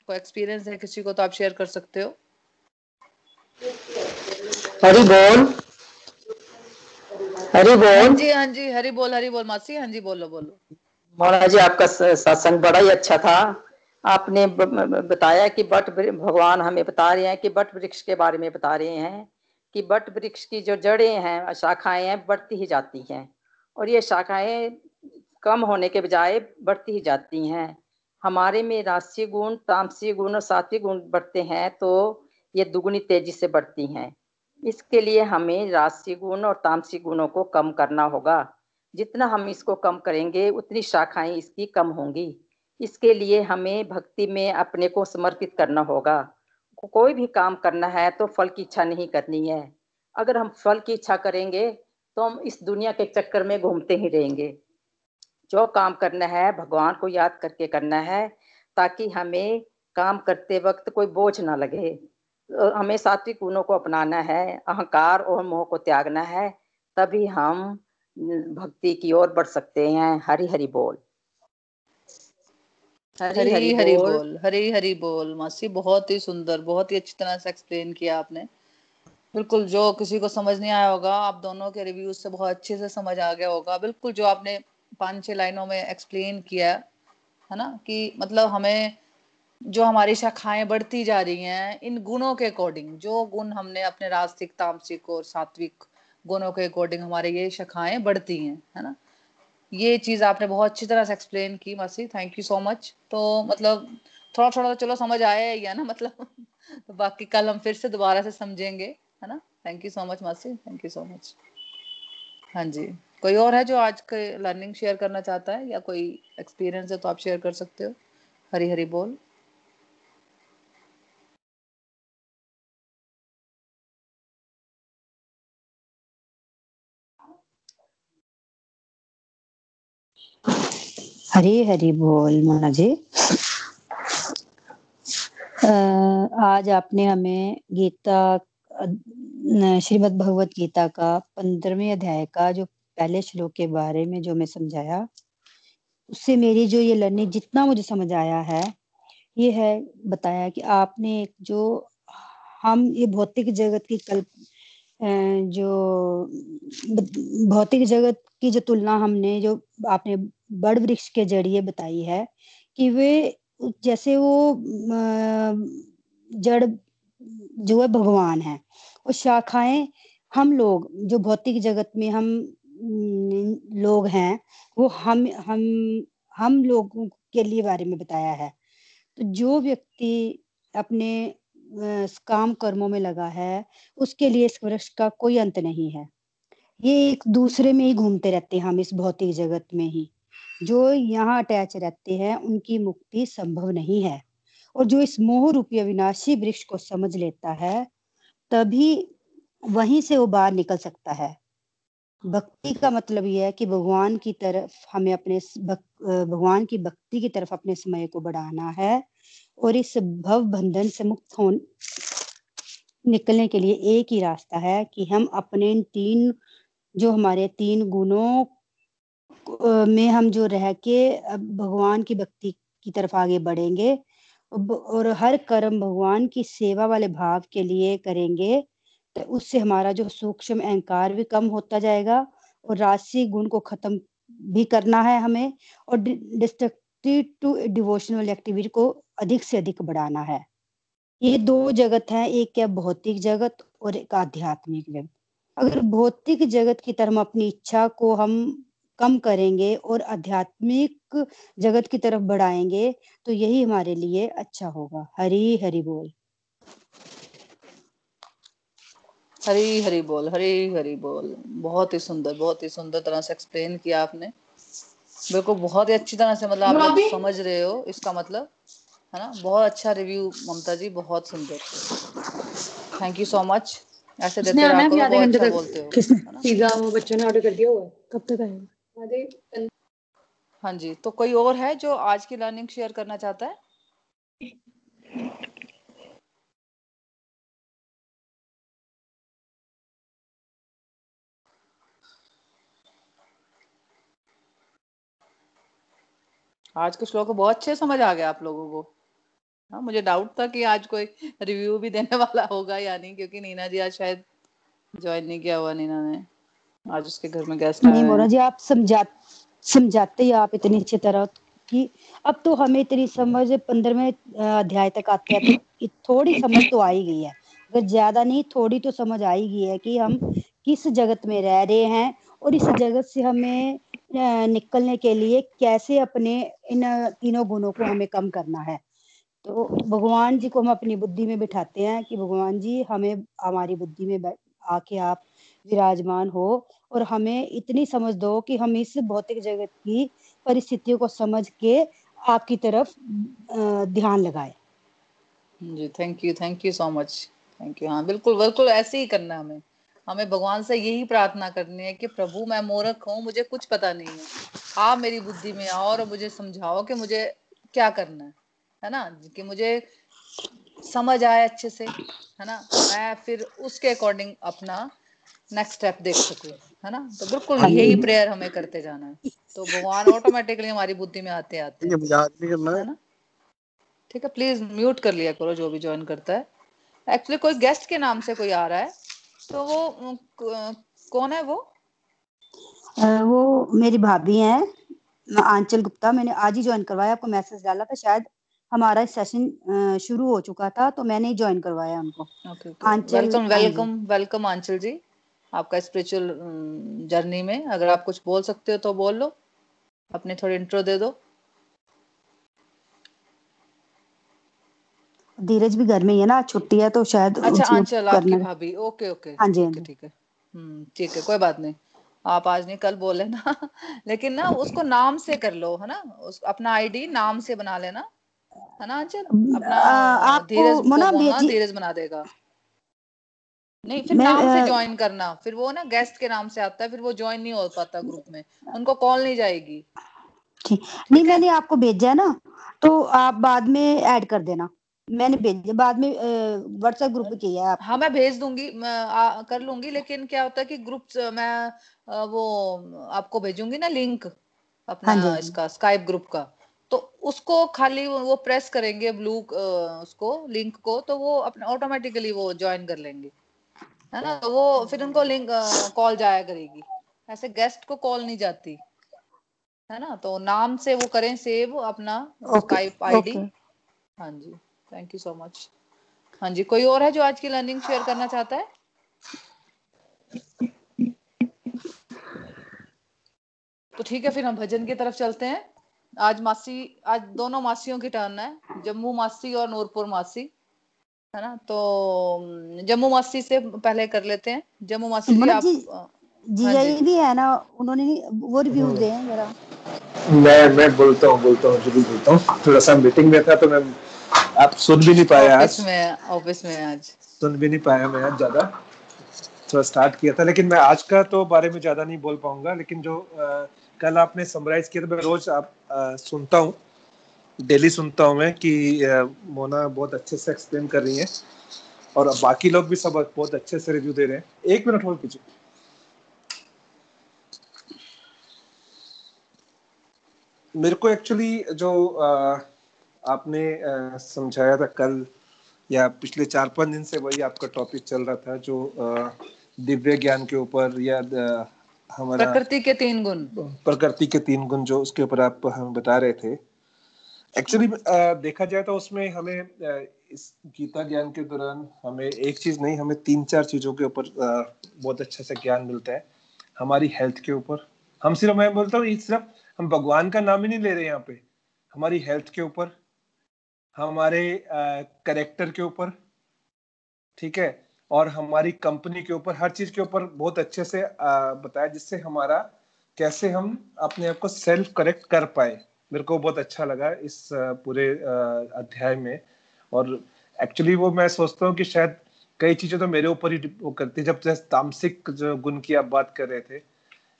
कोई एक्सपीरियंस है किसी को तो आप शेयर कर सकते हो? हरी बोल। हरी बोल। हाँ जी हाँ जी हरी बोल हरी बोल। मासी हाँ जी बोलो बोलो। मोना जी आपका सत्संग बड़ा ही अच्छा था। आपने बताया कि बट भगवान हमें बता रहे हैं कि बट वृक्ष के बारे में बता रहे हैं कि बट वृक्ष की जो जड़ें हैं शाखाएँ हैं बढ़ती ही जाती हैं। और ये शाखाएँ कम होने के बजाय बढ़ती ही जाती हैं। हमारे में राष्ट्रीय गुण तामसी गुण और सात्विक गुण बढ़ते हैं तो ये दुगुनी तेज़ी से बढ़ती हैं। इसके लिए हमें राष्ट्रीय गुण और तामसी गुणों को कम करना होगा। जितना हम इसको कम करेंगे, उतनी शाखाएँ इसकी कम होंगी। इसके लिए हमें भक्ति में अपने को समर्पित करना होगा। कोई भी काम करना है तो फल की इच्छा नहीं करनी है। अगर हम फल की इच्छा करेंगे तो हम इस दुनिया के चक्कर में घूमते ही रहेंगे। जो काम करना है, भगवान को याद करके करना है, ताकि हमें काम करते वक्त कोई बोझ ना लगे। हमें सात्विक गुणों को अपनाना है अहंकार और मोह को त्यागना है तभी हम भक्ति की ओर बढ़ सकते हैं। हरी हरी बोल। हरी हरी हरी बोल। हरी हरी बोल। मासी बहुत ही सुंदर बहुत ही अच्छी तरह से एक्सप्लेन किया आपने। बिल्कुल जो किसी को समझ नहीं आया होगा आप दोनों के रिव्यूज़ से बहुत अच्छे से समझ आ गया होगा। बिल्कुल जो आपने पाँच छह लाइनों में एक्सप्लेन किया है ना? कि मतलब हमें जो हमारी शाखाएँ बढ़ती जा रही हैं, इन गुणों के अकॉर्डिंग जो गुण हमने अपने रास्तिक तामसिक और सात्विक गुणों के अकॉर्डिंग हमारे ये शाखाएँ बढ़ती हैं, है ना? ये चीज़ आपने बहुत अच्छी तरह से एक्सप्लेन की, मासी थैंक यू सो मच तो मतलब थोड़ा थोड़ा तो चलो समझ आया ही है ना मतलब तो बाकी कल हम फिर से दोबारा से समझेंगे, है ना? थैंक यू सो मच मासी थैंक यू सो मच हाँ जी, कोई और है जो आज के लर्निंग शेयर करना चाहता है या कोई एक्सपीरियंस है तो आप शेयर कर सकते हो? हरी हरी बोल. हरी हरी बोल मोना जी। आज आपने हमें गीता श्रीमद् भगवत गीता का पंद्रहवें अध्याय का जो पहले श्लोक के बारे में जो मैं समझाया, उससे मेरी जो ये लर्निंग जितना मुझे समझ आया है, ये है बताया कि आपने एक जो हम ये भौतिक जगत की कल्प जो भौतिक जगत की जो तुलना हमने, जो आपने बड़ वृक्ष के ज़रिए बताई है, कि वे जैसे वो जड़ जो है भगवान है। और शाखाएँ हम लोग, जो भौतिक जगत में हम लोग हैं, वो हम हम हम लोगों के लिए बारे में बताया है। तो जो व्यक्ति अपने काम कर्मों में लगा है, उसके लिए इस वृक्ष का कोई अंत नहीं है। ये एक दूसरे में ही घूमते रहते हैं हम इस भौतिक जगत में ही। जो यहाँ अटैच रहते हैं, उनकी मुक्ति संभव नहीं है। और जो इस मोह रूपी अविनाशी वृक्ष को समझ लेता है, तभी वहीं से वो बाहर निकल सकता है। भक्ति का मतलब यह है कि भगवान की तरफ़ हमें अपने भगवान की भक्ति की तरफ़ अपने समय को बढ़ाना है और इस भव बंधन से मुक्त हो निकलने के लिए एक ही रास्ता है कि हम अपने इन तीन जो हमारे तीन गुणों में हम जो रह के भगवान की भक्ति की तरफ़ आगे बढ़ेंगे और हर कर्म भगवान की सेवा वाले भाव के लिए करेंगे तो उससे हमारा जो सूक्ष्म अहंकार भी कम होता जाएगा और राशि गुण को खत्म भी करना है हमें और डिस्ट्रक्टिव टू डिवोशनल एक्टिविटी को अधिक से अधिक बढ़ाना है। ये दो जगत है, एक है भौतिक जगत और एक आध्यात्मिक जगत। अगर भौतिक जगत की तरफ़ अपनी इच्छा को हम कम करेंगे और आध्यात्मिक जगत की तरफ़ बढ़ाएँगे तो यही हमारे लिए अच्छा होगा। हरी हरि बोल। हरी हरी बोल हरी हरी बोल। बहुत ही सुंदर बहुत ही सुंदर तरह से एक्सप्लेन किया आपने। बिल्कुल बहुत ही अच्छी तरह से मतलब आप लोग समझ रहे हो इसका मतलब है ना? बहुत अच्छा रिव्यू ममता जी बहुत सुंदर। थैंक यू सो मच ऐसे देते रहा करो बहुत अच्छा बोलते हो। पिज्जा वो बच्चों ने ऑर्डर कर दिया हुआ कब तक आएगा? हाँ जी तो कोई और है जो आज की लर्निंग शेयर करना चाहता है? आज के श्लोक बहुत अच्छे समझ आ गया आप लोगों को। हाँ मुझे डाउट था कि आज कोई रिव्यू भी देने वाला होगा या नहीं क्योंकि नीना जी आज शायद ज्वाइन नहीं किया हुआ नीना ने। आज उसके घर में गेस्ट नहीं मोना जी आप समझा समझाते ही आप इतनी अच्छी तरह कि अब तो हमें इतनी समझ पंद्रहवें अध्याय तक आते हैं तो थोड़ी समझ तो आई गई है। अगर ज़्यादा नहीं थोड़ी तो समझ आई गई है कि हम किस जगत में रह रहे हैं और इस जगत से हमें निकलने के लिए कैसे अपने इन तीनों गुणों को हमें कम करना है। तो भगवान जी को हम अपनी बुद्धि में बिठाते हैं कि भगवान जी, हमें हमारी बुद्धि में आके आप विराजमान हो और हमें इतनी समझ दो कि हम इस भौतिक जगत की परिस्थितियों को समझ के आपकी तरफ़ ध्यान लगाए। जी thank you thank you so much thank you हाँ बिल्कुल बिल्कुल ऐसे ही करना है हमें। हमें भगवान से यही प्रार्थना करनी है कि प्रभु मैं मूर्ख हूँ, मुझे कुछ पता नहीं है। आप मेरी बुद्धि में आओ और मुझे समझाओ कि मुझे क्या करना है। है ना कि मुझे समझ आए अच्छे से है ना मैं फिर उसके अकॉर्डिंग अपना नेक्स्ट स्टेप देख सकूँ है ना। तो बिल्कुल हाँ यही प्रेयर हमें करते जाना है। तो भगवान ऑटोमेटिकली हमारी बुद्धि में आते आते है। ना। ठीक है प्लीज़ म्यूट कर लिया करो जो भी ज्वाइन करता है। एक्चुअली कोई गेस्ट के नाम से कोई आ रहा है तो वो कौन है वो? वो मेरी भाभी हैं आंचल गुप्ता मैंने आज ही ज्वाइन करवाया आपको मैसेज डाला था शायद। हमारा सेशन शुरू हो चुका था तो मैंने ज्वाइन करवाया उनको। Welcome welcome welcome Anchal ji. आपका स्पिरिचुअल जर्नी में अगर आप कुछ बोल सकते हो तो बोल लो। अपने थोड़ी इंट्रो दे दो। धीरज भी घर में ही है ना छुट्टी है तो शायद अच्छा आंचल आपकी भाभी। ओके ओके हाँ जी हाँ ठीक है हम्म ठीक है कोई बात नहीं। आप आज नहीं कल बोले ना। लेकिन ना उसको नाम से कर लो है ना? उस अपना आईडी नाम से बना लेना। है ना अपना धीरज धीरज बना देगा। नहीं फिर नाम से ज्वाइन करना। फिर वो ना गेस्ट के नाम से आता है फिर वो ज्वाइन नहीं हो पाता ग्रुप में। उनको कॉल नहीं जाएगी। ठीक। नहीं मैंने आपको भेजा है ना तो आप बाद में ऐड कर देना। मैंने भेजा बाद में व्हाट्सएप ग्रुप किया है हाँ मैं भेज दूँगी मैं आ, कर लूँगी लेकिन क्या होता है कि ग्रुप मैं वो आपको भेजूँगी ना लिंक अपना हाँ, हाँ इसका स्काइप ग्रुप का। तो उसको खाली वो प्रेस करेंगे ब्लू उसको लिंक को तो वो अपने ऑटोमेटिकली वो ज्वाइन कर लेंगे। है ना? तो वो फिर उनको लिंक कॉल जाया करेगी। ऐसे गेस्ट को कॉल नहीं जाती। है ना? तो नाम से वो करें सेव अपना स्काइप आईडी हाँ जी। थैंक यू सो मच हाँ जी कोई और है जो आज की लर्निंग शेयर करना चाहता है? तो ठीक है फिर हम भजन की तरफ़ चलते हैं। आज मासी आज दोनों मासियों की टर्न है जम्मू मासी और नूरपुर मासी है ना? तो जम्मू मासी से पहले कर लेते हैं। जम्मू मासी जी आप जी हाँ यही भी है ना उन्होंने वो रिव्यू हाँ। दे जरा। मैं मैं बोलता हूँ बोलता हूँ जो भी बोलता हूँ। थोड़ा सा मीटिंग में था तो मैं आप सुन भी नहीं पाया आज। में ऑफ़िस में आज। सुन भी नहीं पाया मैं आज ज़्यादा। थोड़ा स्टार्ट किया था लेकिन मैं आज का तो बारे में ज़्यादा नहीं बोल पाऊँगा लेकिन जो आ, कल आपने समराइज किया था मैं रोज आप आ, सुनता हूँ डेली सुनता हूँ मैं कि आ, मोना बहुत अच्छे से एक्सप्लेन कर रही है और बाकी लोग भी सब बहुत अच्छे से रिव्यू दे रहे हैं। एक मिनट होल्ड कीजिए। मेरे को एक्चुअली जो आ, आपने समझाया था कल या पिछले चार पाँच दिन से वही आपका टॉपिक चल रहा था जो दिव्य ज्ञान के ऊपर या हमारा प्रकृति के तीन गुण। प्रकृति के तीन गुण जो उसके ऊपर आप हमें बता रहे थे। एक्चुअली देखा जाए तो उसमें हमें इस गीता ज्ञान के दौरान हमें एक चीज़ नहीं हमें तीन चार चीज़ों के ऊपर बहुत अच्छा से ज्ञान मिलता है। हमारी हेल्थ के ऊपर। हम सिर्फ़ मैं बोलता हूँ सिर्फ़ हम भगवान का नाम ही नहीं ले रहे यहाँ पे। हमारी हेल्थ के ऊपर हमारे करेक्टर के ऊपर। ठीक है? और हमारी कंपनी के ऊपर, हर चीज़ के ऊपर बहुत अच्छे से बताया जिससे हमारा कैसे हम अपने आप को सेल्फ करेक्ट कर पाए। मेरे को बहुत अच्छा लगा इस पूरे अध्याय में। और एक्चुअली वो मैं सोचता हूँ कि शायद कई चीज़ें तो मेरे ऊपर ही वो करती जब तामसिक जो गुण की आप बात कर रहे थे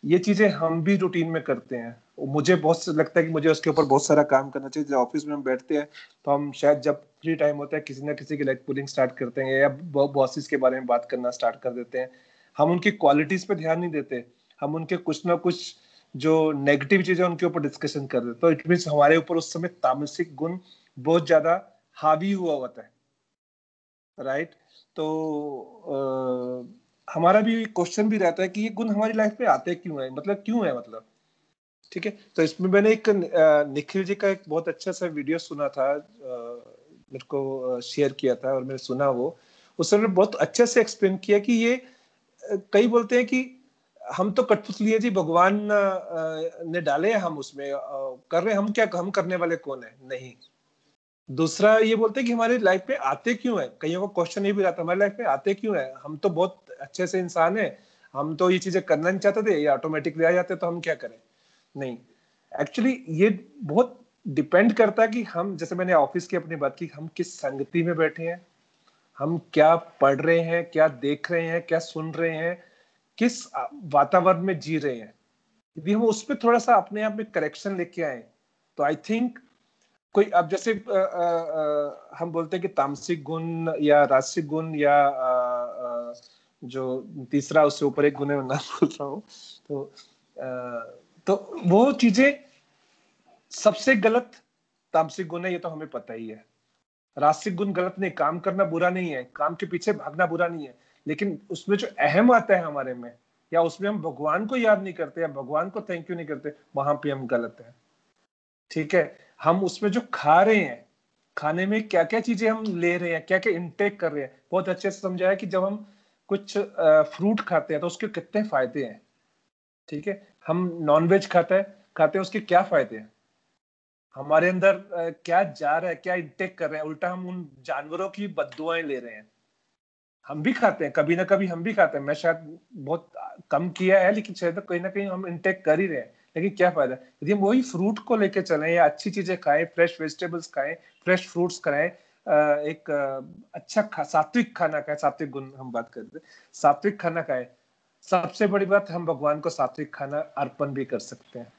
ये चीज़ें हम भी रूटीन में करते हैं। मुझे बहुत लगता है कि मुझे उसके ऊपर बहुत सारा काम करना चाहिए। जब ऑफ़िस में हम बैठते हैं तो हम शायद जब फ्री टाइम होता है किसी ना किसी की लाइक पुलिंग स्टार्ट करते हैं या बॉसेस के बारे में बात करना स्टार्ट कर देते हैं। हम उनकी क्वालिटीज पे ध्यान नहीं देते। हम उनके कुछ ना कुछ जो नेगेटिव चीज़ें उनके ऊपर डिस्कशन कर देते तो इट मीन हमारे ऊपर उस समय तामसिक गुण बहुत ज़्यादा हावी हुआ होता है। राइट तो आ, हमारा भी क्वेश्चन भी रहता है कि ये गुण हमारी लाइफ में आते क्यों है? मतलब क्यों है मतलब? ठीक है? तो इसमें मैंने एक निखिल जी का एक बहुत अच्छा सा वीडियो सुना था मेरे को शेयर किया था और मैंने सुना वो। उसने बहुत अच्छे से एक्सप्लेन किया कि ये कई बोलते हैं कि हम तो कठपुतली है जी भगवान ने डाले हम उसमें कर रहे हम क्या, हम करने वाले कौन है? नहीं। दूसरा ये बोलते हैं कि हमारी लाइफ में आते क्यों है? कईयों को क्वेश्चन ये भी रहता हमारी लाइफ में आते क्यों है? हम तो बहुत अच्छे से इंसान है हम तो ये चीज़ें करना नहीं चाहते थे ये ऑटोमेटिकली आ जाते तो हम क्या करें? नहीं। एक्चुअली ये बहुत डिपेंड करता है कि हम जैसे मैंने ऑफ़िस की अपनी बात की हम किस संगति में बैठे हैं हम क्या पढ़ रहे हैं क्या देख रहे हैं क्या सुन रहे हैं किस वातावरण में जी रहे हैं। यदि हम उस पर थोड़ा सा अपने आप में करेक्शन लेके आए तो आई थिंक कोई अब जैसे आ, आ, आ, हम बोलते हैं कि तामसिक गुण या रासिक गुण या आ, जो तीसरा उससे ऊपर एक गुण है नाम बोल रहा हूँ तो आ, तो वो चीज़ें सबसे गलत तामसिक गुण है ये तो हमें पता ही है। रासिक गुण गलत नहीं काम करना बुरा नहीं है काम के पीछे भागना बुरा नहीं है लेकिन उसमें जो अहम आता है हमारे में या उसमें हम भगवान को याद नहीं करते या भगवान को थैंक यू नहीं करते वहाँ पे हम गलत है। ठीक है? हम उसमें जो खा रहे हैं खाने में क्या क्या चीज़ें हम ले रहे हैं क्या क्या इनटेक कर रहे हैं बहुत अच्छे से समझाया कि जब हम कुछ फ्रूट खाते हैं तो उसके कितने फ़ायदे हैं? ठीक है? हम नॉनवेज खाते हैं खाते हैं, उसके क्या फ़ायदे हैं? हमारे अंदर क्या जा रहा है, क्या इंटेक कर रहे हैं? उल्टा हम उन जानवरों की बदुआएँ ले रहे हैं। हम भी खाते हैं, कभी ना कभी हम भी खाते हैं। मैं शायद बहुत कम किया है, लेकिन शायद कहीं ना कहीं हम इंटेक कर ही रहे हैं। लेकिन क्या फ़ायदा? यदि हम वही फ्रूट को लेके चले या अच्छी चीज़ें खाएँ फ्रेश वेजिटेबल्स खाएँ फ्रेश फ्रूट्स खाएँ एक अच्छा खा, सात्विक खाना खाएँ सात्विक गुण हम बात करते हैं। सात्विक खाना खाएँ सबसे बड़ी बात हम भगवान को सात्विक खाना अर्पण भी कर सकते हैं।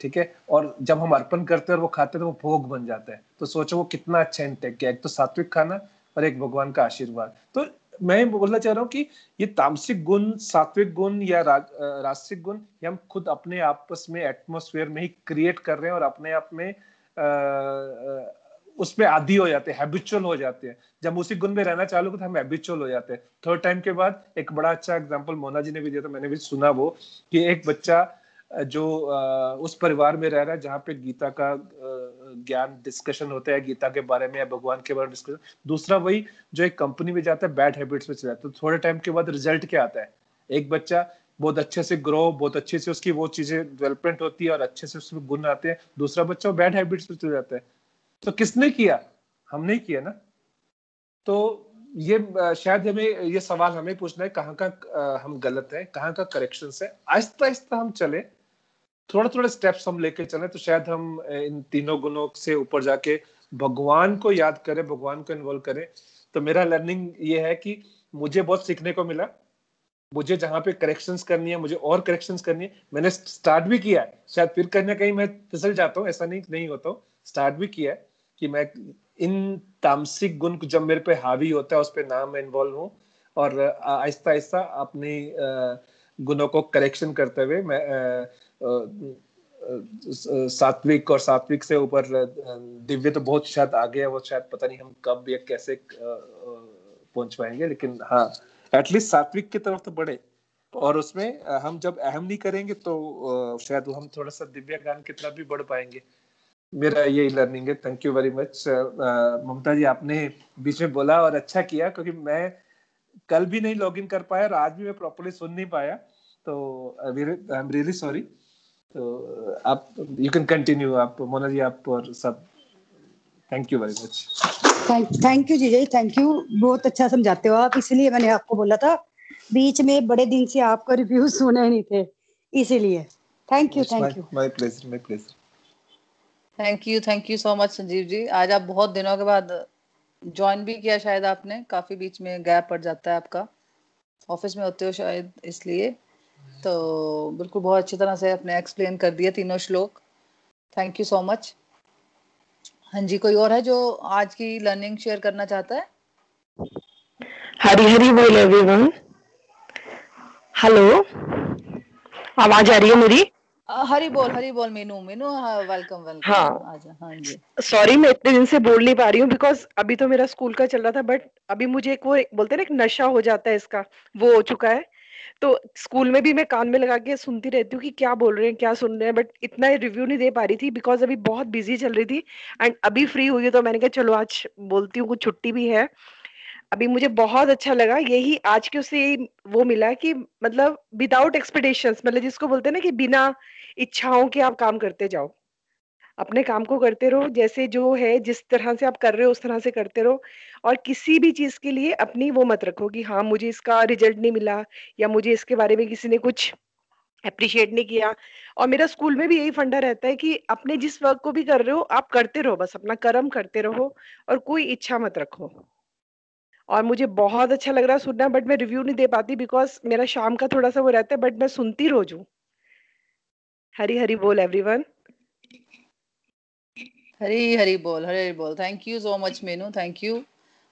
ठीक है? और जब हम अर्पण करते हैं और वो खाते हैं तो वो भोग बन जाता है। तो सोचो वो कितना अच्छा इंटेक किया एक तो सात्विक खाना और एक भगवान का आशीर्वाद। तो मैं बोलना चाह रहा हूँ कि ये तामसिक गुण सात्विक गुण या राजसिक गुण ये हम खुद अपने आपस में एटमोस्फेयर में ही क्रिएट कर रहे हैं और अपने आप में उसमें आदि हो जाते हैं हैबिचुअल हो जाते हैं। जब उसी गुण में रहना चालू तो हम हैबिचुअल हो जाते हैं। थर्ड टाइम के बाद एक बड़ा अच्छा एग्ज़ाम्पल मोना जी ने भी दिया था, मैंने भी सुना वो, कि एक बच्चा जो उस परिवार में रह रहा है जहाँ पे गीता का ज्ञान डिस्कशन होता है, गीता के बारे में या भगवान के बारे में डिस्कशन दूसरा वही जो एक कंपनी में जाता है बैड हैबिट्स में चला है। तो थोड़े टाइम के बाद रिज़ल्ट क्या आता है? एक बच्चा बहुत अच्छे से ग्रो बहुत अच्छे से उसकी वो चीज़ें डेवलपमेंट होती है और अच्छे से उसमें गुण आते हैं। दूसरा बच्चा बैड हैबिट्स में चला जाता है। तो किसने किया? हमने किया ना? तो ये शायद हमें, ये सवाल हमें पूछना है, कहाँ का हम गलत है, कहाँ का करेक्शन है? आहिस्ता आहिस्ता हम चले थोड़ा थोड़ा स्टेप्स हम लेके चले तो शायद हम इन तीनों गुणों से ऊपर जाके भगवान को याद करें, भगवान को इन्वॉल्व करें। तो मेरा लर्निंग ये है कि मुझे बहुत सीखने को मिला। मुझे जहाँ पे करेक्शंस करनी है, मुझे और करेक्शंस करनी है। मैंने स्टार्ट भी किया है। शायद फिर कहीं ना कहीं मैं फिसल जाता हूँ, ऐसा नहीं नहीं होता हूँ। स्टार्ट भी किया है। कि मैं इन तामसिक गुण जब मेरे पे हावी होता है, उस पर नाम इन्वॉल्व हूँ। और आहिस्ता आहिस्ता अपनी गुणों को करेक्शन करते हुए मैं सात्विक और सात्विक से ऊपर दिव्य तो बहुत शायद आगे है, वो शायद पता नहीं हम कब या कैसे पहुँच पाएँगे, लेकिन हाँ एटलीस्ट सात्विक की तरफ़ तो बढ़े। और उसमें हम जब अहम नहीं करेंगे तो शायद हम थोड़ा सा दिव्य ज्ञान की तरफ़ भी बढ़ पाएँगे। मेरा यही लर्निंग है. Thank you very much Mamta ji आपने बीच में बोला और अच्छा किया क्योंकि मैं कल भी नहीं लॉगिन कर पाया और आज भी मैं प्रॉपरली सुन नहीं पाया. तो आई एम रियली सॉरी तो आप यू कैन कंटिन्यू आप मोना जी आप और सब. Thank you very much thank you जीजा जी थैंक यू बहुत अच्छा समझाते हो आप. इसलिए मैंने आपको बोला था बीच में बड़े दिन से आपका रिव्यू सुने नहीं थे. इसीलिए. Thank you thank you my pleasure my pleasure thank you thank you so much Sanjeev ji आज आप बहुत दिनों के बाद ज्वाइन भी किया शायद आपने। काफ़ी बीच में गैप पड़ जाता है आपका। ऑफ़िस में होते हो शायद, इसलिए। तो बिल्कुल बहुत अच्छी तरह से आपने एक्सप्लेन कर दिया तीनों श्लोक। थैंक यू सो मच हाँ जी, कोई और है जो आज की लर्निंग शेयर करना चाहता है? हरी हरी बोल एवरीवन हेलो आवाज़ आ रही है मेरी? हरी बोल हरी बोल मीनू मीनू वेलकम वेलकम हाँ। हाँ जी। सॉरी मैं इतने दिन से बोल नहीं पा रही हूँ बिकॉज़ अभी तो मेरा स्कूल का चल रहा था बट अभी मुझे एक वो बोलते ना एक नशा हो जाता है इसका वो हो चुका है। तो स्कूल में भी मैं कान में लगा के सुनती रहती हूँ कि क्या बोल रहे हैं क्या सुन रहे हैं बट इतना रिव्यू नहीं दे पा रही थी बिकॉज़ अभी बहुत बिज़ी चल रही थी। एंड अभी फ्री हुई है तो मैंने कहा चलो आज बोलती हूँ कुछ छुट्टी भी है। अभी मुझे बहुत अच्छा लगा, यही आज के उससे यही वो मिला कि मतलब विदाउट एक्सपेक्टेशंस मतलब जिसको बोलते हैं ना कि बिना इच्छाओं के आप काम करते जाओ। अपने काम को करते रहो, जैसे जो है, जिस तरह से आप कर रहे हो, उस तरह से करते रहो और किसी भी चीज़ के लिए अपनी वो मत रखो कि हाँ मुझे इसका रिज़ल्ट नहीं मिला या मुझे इसके बारे में किसी ने कुछ अप्रिशिएट नहीं किया। और मेरा स्कूल में भी यही फंडा रहता है कि अपने जिस वर्क को भी कर रहे हो, आप करते रहो बस, अपना कर्म करते रहो और कोई इच्छा मत रखो। और मुझे बहुत अच्छा लग रहा है सुनना बट मैं रिव्यू नहीं दे पाती बिकॉज़ मेरा शाम का थोड़ा सा वो रहता है बट मैं सुनती रोज हूँ। हरी हरी बोल एवरीवन हरी हरी बोल हरी हरी बोल। Thank you so much Meenu thank you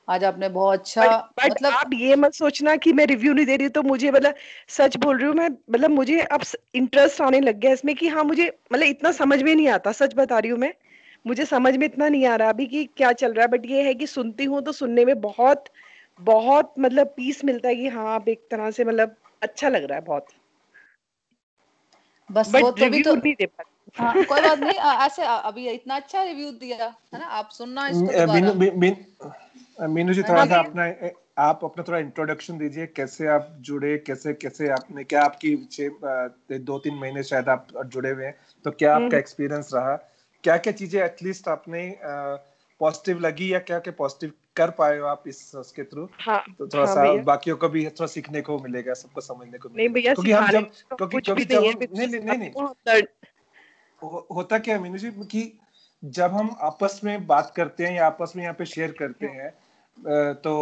आज आपने बहुत अच्छा बट मतलब आप ये मत सोचना कि मैं रिव्यू नहीं दे रही तो मुझे मतलब सच बोल रही हूँ मैं मतलब मुझे अब इंटरेस्ट आने लग गया इसमें कि हाँ मुझे मतलब इतना समझ में नहीं आता सच बता रही हूँ मैं। मुझे समझ में इतना नहीं आ रहा अभी कि क्या चल रहा है बट ये है कि सुनती हूँ तो सुनने में बहुत बहुत मतलब पीस मिलता है कि हाँ आप एक तरह से मतलब अच्छा लग रहा है बहुत। बस वो बट तो भी तो नहीं दे पाती। हाँ कोई बात नहीं आ, ऐसे अभी इतना अच्छा रिव्यू दिया है ना? आप सुनना इसको मीनू दोबारा। मी- मी- मीनू जी थोड़ा सा अपना आप अपना थोड़ा इंट्रोडक्शन दीजिए कैसे आप जुड़े कैसे कैसे आपने क्या आपकी दो तीन महीने शायद आप जुड़े हुए हैं तो क्या हम्म आपका एक्सपीरियंस रहा? क्या क्या चीज़ें एटलीस्ट आपने पॉजिटिव लगी या क्या क्या पॉजिटिव कर पाए हो आप इस उसके थ्रू हाँ तो थोड़ा हाँ सा बाकियों को भी थोड़ा सीखने को मिलेगा सबको समझने को नहीं मिलेगा। भैया क्योंकि हम जब क्योंकि क्योंकि जब नहीं नहीं नहीं हो, होता क्या है मीनू जी कि जब हम आपस में बात करते हैं या आपस में यहाँ पे शेयर करते हैं तो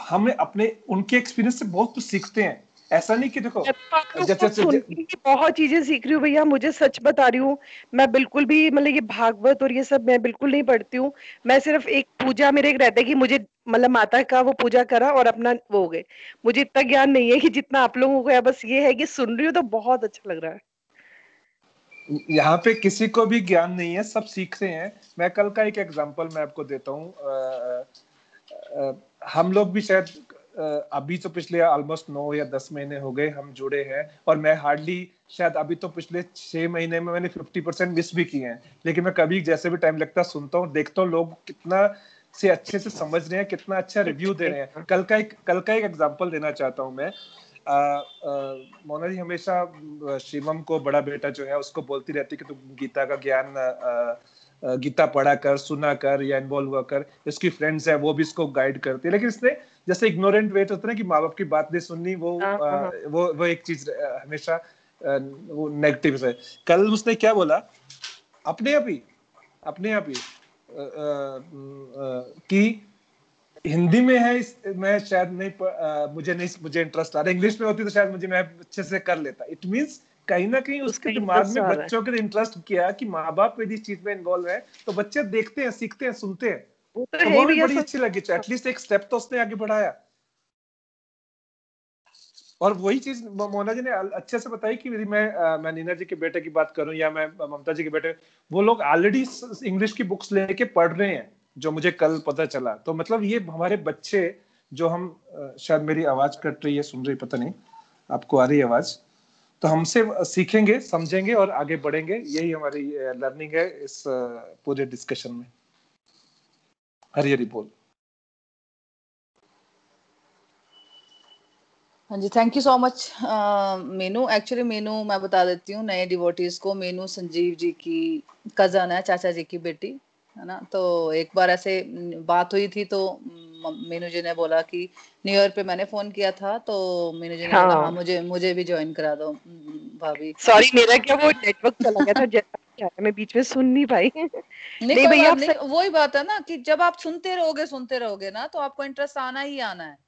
हमें अपने उनके एक्सपीरियंस से बहुत कुछ सीखते हैं। ऐसा नहीं कि देखो बहुत चीज़ें सीख रही हूँ भैया मुझे सच बता रही हूँ मैं बिल्कुल भी मतलब ये भागवत और ये सब मैं बिल्कुल नहीं पढ़ती हूँ। मैं सिर्फ़ एक पूजा मेरे एक रहता है कि मुझे मतलब माता का वो पूजा करा और अपना वो हो गए। मुझे इतना ज्ञान नहीं है कि जितना आप लोगों को है बस ये है कि सुन रही हूँ तो बहुत अच्छा लग रहा है। यहाँ पे किसी को भी ज्ञान नहीं है सब सीख रहे हैं। मैं कल का एक एग्जांपल मैं आपको देता हूँ। हम लोग भी शायद अभी तो पिछले ऑलमोस्ट नौ या दस महीने हो गए हम जुड़े हैं और मैं हार्डली शायद अभी तो पिछले छह महीने में मैंने फिफ्टी परसेंट मिस भी किए हैं। लेकिन मैं कभी जैसे भी टाइम लगता सुनता हूँ, देखता हूँ, लोग कितना से अच्छे से समझ रहे हैं, कितना अच्छा रिव्यू दे रहे हैं। कल का एक, कल का एक एग्ज़ाम्पल देना चाहता हूँ मैं। मोना जी हमेशा शिवम को बड़ा बेटा जो है, उसको बोलती रहती है कि तुम गीता का ज्ञान गीता पढ़ा कर सुना कर या इन्वॉल्व हुआ कर इसकी फ्रेंड्स है वो भी इसको गाइड करती है। लेकिन इसने जैसे इग्नोरेंट वे होता है ना कि माँ बाप की बात नहीं सुननी वो हाँ हाँ अ, हाँ। वो वो एक चीज़ हमेशा वो नेगेटिव है कल उसने क्या बोला? अपने आप ही अपने आप ही कि हिंदी में है इस, मैं शायद नहीं प- अ, मुझे नहीं मुझे इंटरेस्ट आ रहा इंग्लिश में होती तो शायद मुझे मैं अच्छे से कर लेता। इट मींस कहीं ना कहीं उसके दिमाग में बच्चों के इंटरेस्ट किया कि माँ बाप यदि इस चीज़ में इन्वॉल्व है तो बच्चे देखते हैं सीखते हैं सुनते हैं। वो तो तो वो भी बड़ी अच्छी लगी एटलीस्ट एक स्टेप तो उसने आगे बढ़ाया। और वही चीज़ मोना जी ने अच्छे से बताई कि यदि मैं मैं नीना जी के बेटे की बात करूँ या मैं ममता जी के बेटे वो लोग ऑलरेडी इंग्लिश की बुक्स लेके पढ़ रहे हैं जो मुझे कल पता चला। तो मतलब ये हमारे बच्चे जो हम शायद मेरी आवाज़ कट रही है सुन रही पता नहीं आपको आ रही है आवाज़? तो हमसे सीखेंगे, समझेंगे और आगे बढ़ेंगे। यही हमारी लर्निंग है इस पूरे डिस्कशन में। हरी हरी बोल। हाँ जी thank you so much Meenu. Actually Meenu मैं बता देती हूँ, नए डिवोटीज को। मेनू संजीव जी की कज़न है, चाचा जी की बेटी। है ना? तो एक बार ऐसे बात हुई थी तो मीनू जी ने बोला कि न्यू ईयर पे मैंने फ़ोन किया था तो मीनू जी ने बोला हाँ। हाँ मुझे मुझे भी ज्वाइन करा दो भाभी। सॉरी मेरा क्या वो नेटवर्क चला गया था? जैसा मैं बीच में सुन नहीं पाई। नहीं भैया सही वही बात है ना कि जब आप सुनते रहोगे सुनते रहोगे ना तो आपको इंटरेस्ट आना ही आना है।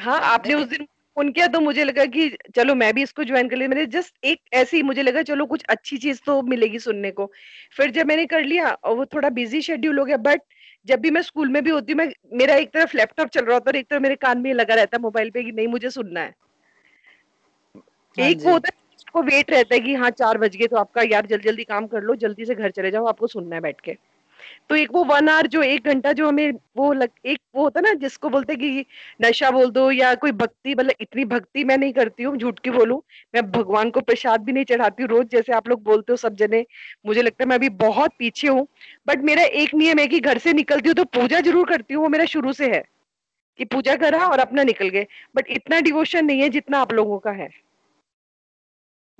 हाँ आपने उस दिन फ़ोन किया तो मुझे लगा कि चलो मैं भी इसको ज्वाइन कर लिया मैंने जस्ट एक ऐसी मुझे लगा चलो कुछ अच्छी चीज़ तो मिलेगी सुनने को। फिर जब मैंने कर लिया और वो थोड़ा बिज़ी शेड्यूल हो गया बट जब भी मैं स्कूल में भी होती हूँ मैं मेरा एक तरफ़ लैपटॉप चल रहा होता और एक तरफ़ मेरे कान में लगा रहता है मोबाइल पे कि नहीं मुझे सुनना है। हाँ एक वो होता है वेट रहता है कि हाँ चार बज गए तो आपका यार जल्दी जल्दी काम कर लो जल्दी से घर चले जाओ आपको सुनना है बैठ के। तो एक वो वन आवर जो एक घंटा जो हमें वो लग, एक वो होता ना जिसको बोलते कि नशा बोल दो या कोई भक्ति मतलब इतनी भक्ति मैं नहीं करती हूँ, झूठ की बोलूँ? मैं भगवान को प्रसाद भी नहीं चढ़ाती हूँ रोज, जैसे आप लोग बोलते हो सब जने। मुझे लगता है मैं अभी बहुत पीछे हूँ बट मेरा एक नियम है कि घर से निकलती हूँ तो पूजा ज़रूर करती हूँ, वो मेरा शुरू से है। कि पूजा करा और अपना निकल गए। बट इतना डिवोशन नहीं है जितना आप लोगों का है।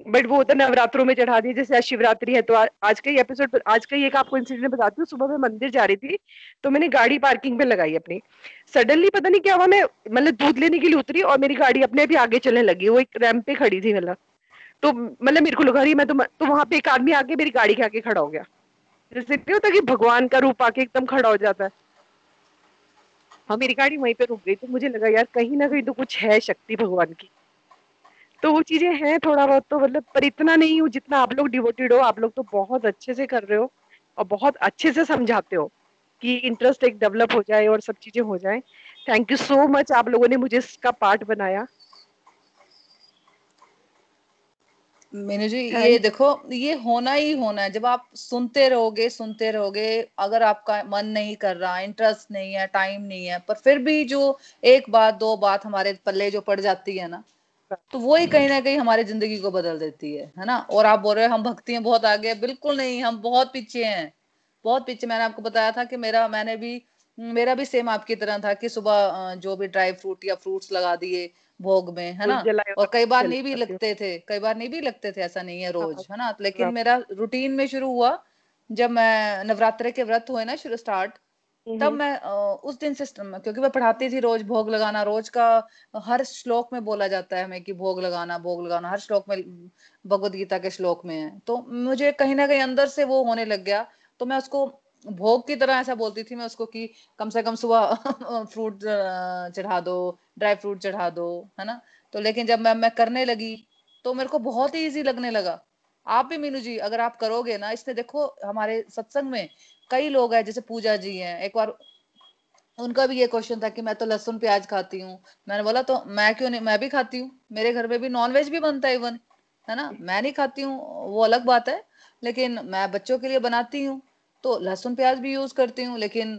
बट वो तो नवरात्रों में चढ़ा दी जैसे आज शिवरात्रि है तो आ, आज का ही एपिसोड आज का ही एक आपको इंसिडेंट बताती हूँ सुबह मैं मंदिर जा रही थी तो मैंने गाड़ी पार्किंग पे लगाई अपनी। सडनली पता नहीं क्या हुआ मैं मतलब दूध लेने के लिए उतरी और मेरी गाड़ी अपने भी आगे चलने लगी वो एक रैम्प पे खड़ी थी मतलब। तो मतलब मेरे को लगा रही मैं तो तो वहाँ पे एक आदमी आके मेरी गाड़ी के आगे खड़ा हो गया। जैसे होता कि भगवान का रूप आके एकदम खड़ा हो जाता है। हाँ मेरी गाड़ी वहीं पे रुक गई तो मुझे लगा यार कहीं ना कहीं तो कुछ है शक्ति भगवान की। तो वो चीज़ें हैं थोड़ा बहुत तो मतलब पर इतना नहीं हूँ जितना आप लोग डिवोटेड हो आप लोग तो बहुत अच्छे से कर रहे हो और बहुत अच्छे से समझाते हो कि इंटरेस्ट एक डेवलप हो जाए और सब चीज़ें हो जाए। थैंक यू सो मच आप लोगों ने मुझे इसका पार्ट बनाया। मीनू जी ये देखो ये होना ही होना है। जब आप सुनते रहोगे सुनते रहोगे अगर आपका मन नहीं कर रहा इंटरेस्ट नहीं है टाइम नहीं है पर फिर भी जो एक बात दो बात हमारे पल्ले जो पड़ जाती है ना तो वो ही कहीं ना कहीं हमारी ज़िंदगी को बदल देती है है ना? और आप बोल रहे हो हम भक्ति में बहुत आगे बिल्कुल नहीं हम बहुत पीछे हैं। बहुत पीछे मैंने आपको बताया था कि मेरा मैंने भी मेरा भी सेम आपकी तरह था कि सुबह जो भी ड्राई फ्रूट या फ्रूट्स लगा दिए भोग में है ना? और कई बार नहीं भी लगते थे कई बार नहीं भी लगते थे ऐसा नहीं है रोज हाँ, है ना? लेकिन मेरा रूटीन में शुरू हुआ जब मैं नवरात्रे के व्रत हुए ना शुरू स्टार्ट तब मैं उस दिन से क्योंकि मैं पढ़ाती थी रोज भोग लगाना रोज का हर श्लोक में बोला जाता है हमें कि भोग लगाना भोग लगाना हर श्लोक में भगवत गीता के श्लोक में है। तो मुझे कहीं ना कहीं अंदर से वो होने लग गया तो मैं उसको भोग की तरह ऐसा बोलती थी मैं उसको कि कम से कम सुबह फ्रूट चढ़ा दो ड्राई फ्रूट चढ़ा दो है ना? तो लेकिन जब मैं मैं करने लगी तो मेरे को बहुत ही इजी लगने लगा। आप भी मीनू जी अगर आप करोगे ना इसने देखो हमारे सत्संग में कई लोग हैं जैसे पूजा जी हैं एक बार उनका भी ये क्वेश्चन था कि मैं तो लहसुन प्याज खाती हूँ। मैंने बोला तो मैं क्यों नहीं मैं भी खाती हूँ मेरे घर में भी नॉन वेज भी बनता है इवन है ना? मैं नहीं खाती हूँ वो अलग बात है लेकिन मैं बच्चों के लिए बनाती हूँ तो लहसुन प्याज भी यूज़ करती हूँ लेकिन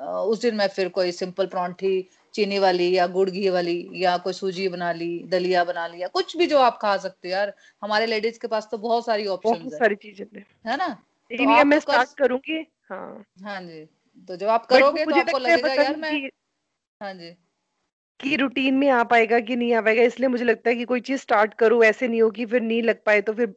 उस दिन मैं फिर कोई सिंपल परौंठी चीनी वाली या गुड़ घी वाली या कोई सूजी बना ली दलिया बना लिया कुछ भी जो आप खा सकते हो यार। हमारे लेडीज़ के पास तो बहुत सारी ऑप्शन है सारी चीज़ें है। ना? तो मैं स्टार्ट करूँगी हाँ। हाँ जी। तो जब आप करोगे तो आपको लगेगा यार मैं हाँ जी। कि रूटीन में आ पाएगा कि नहीं आ पाएगा इसलिए मुझे लगता है कि कोई चीज़ स्टार्ट करो ऐसे नहीं हो कि फिर नहीं लग पाए तो फिर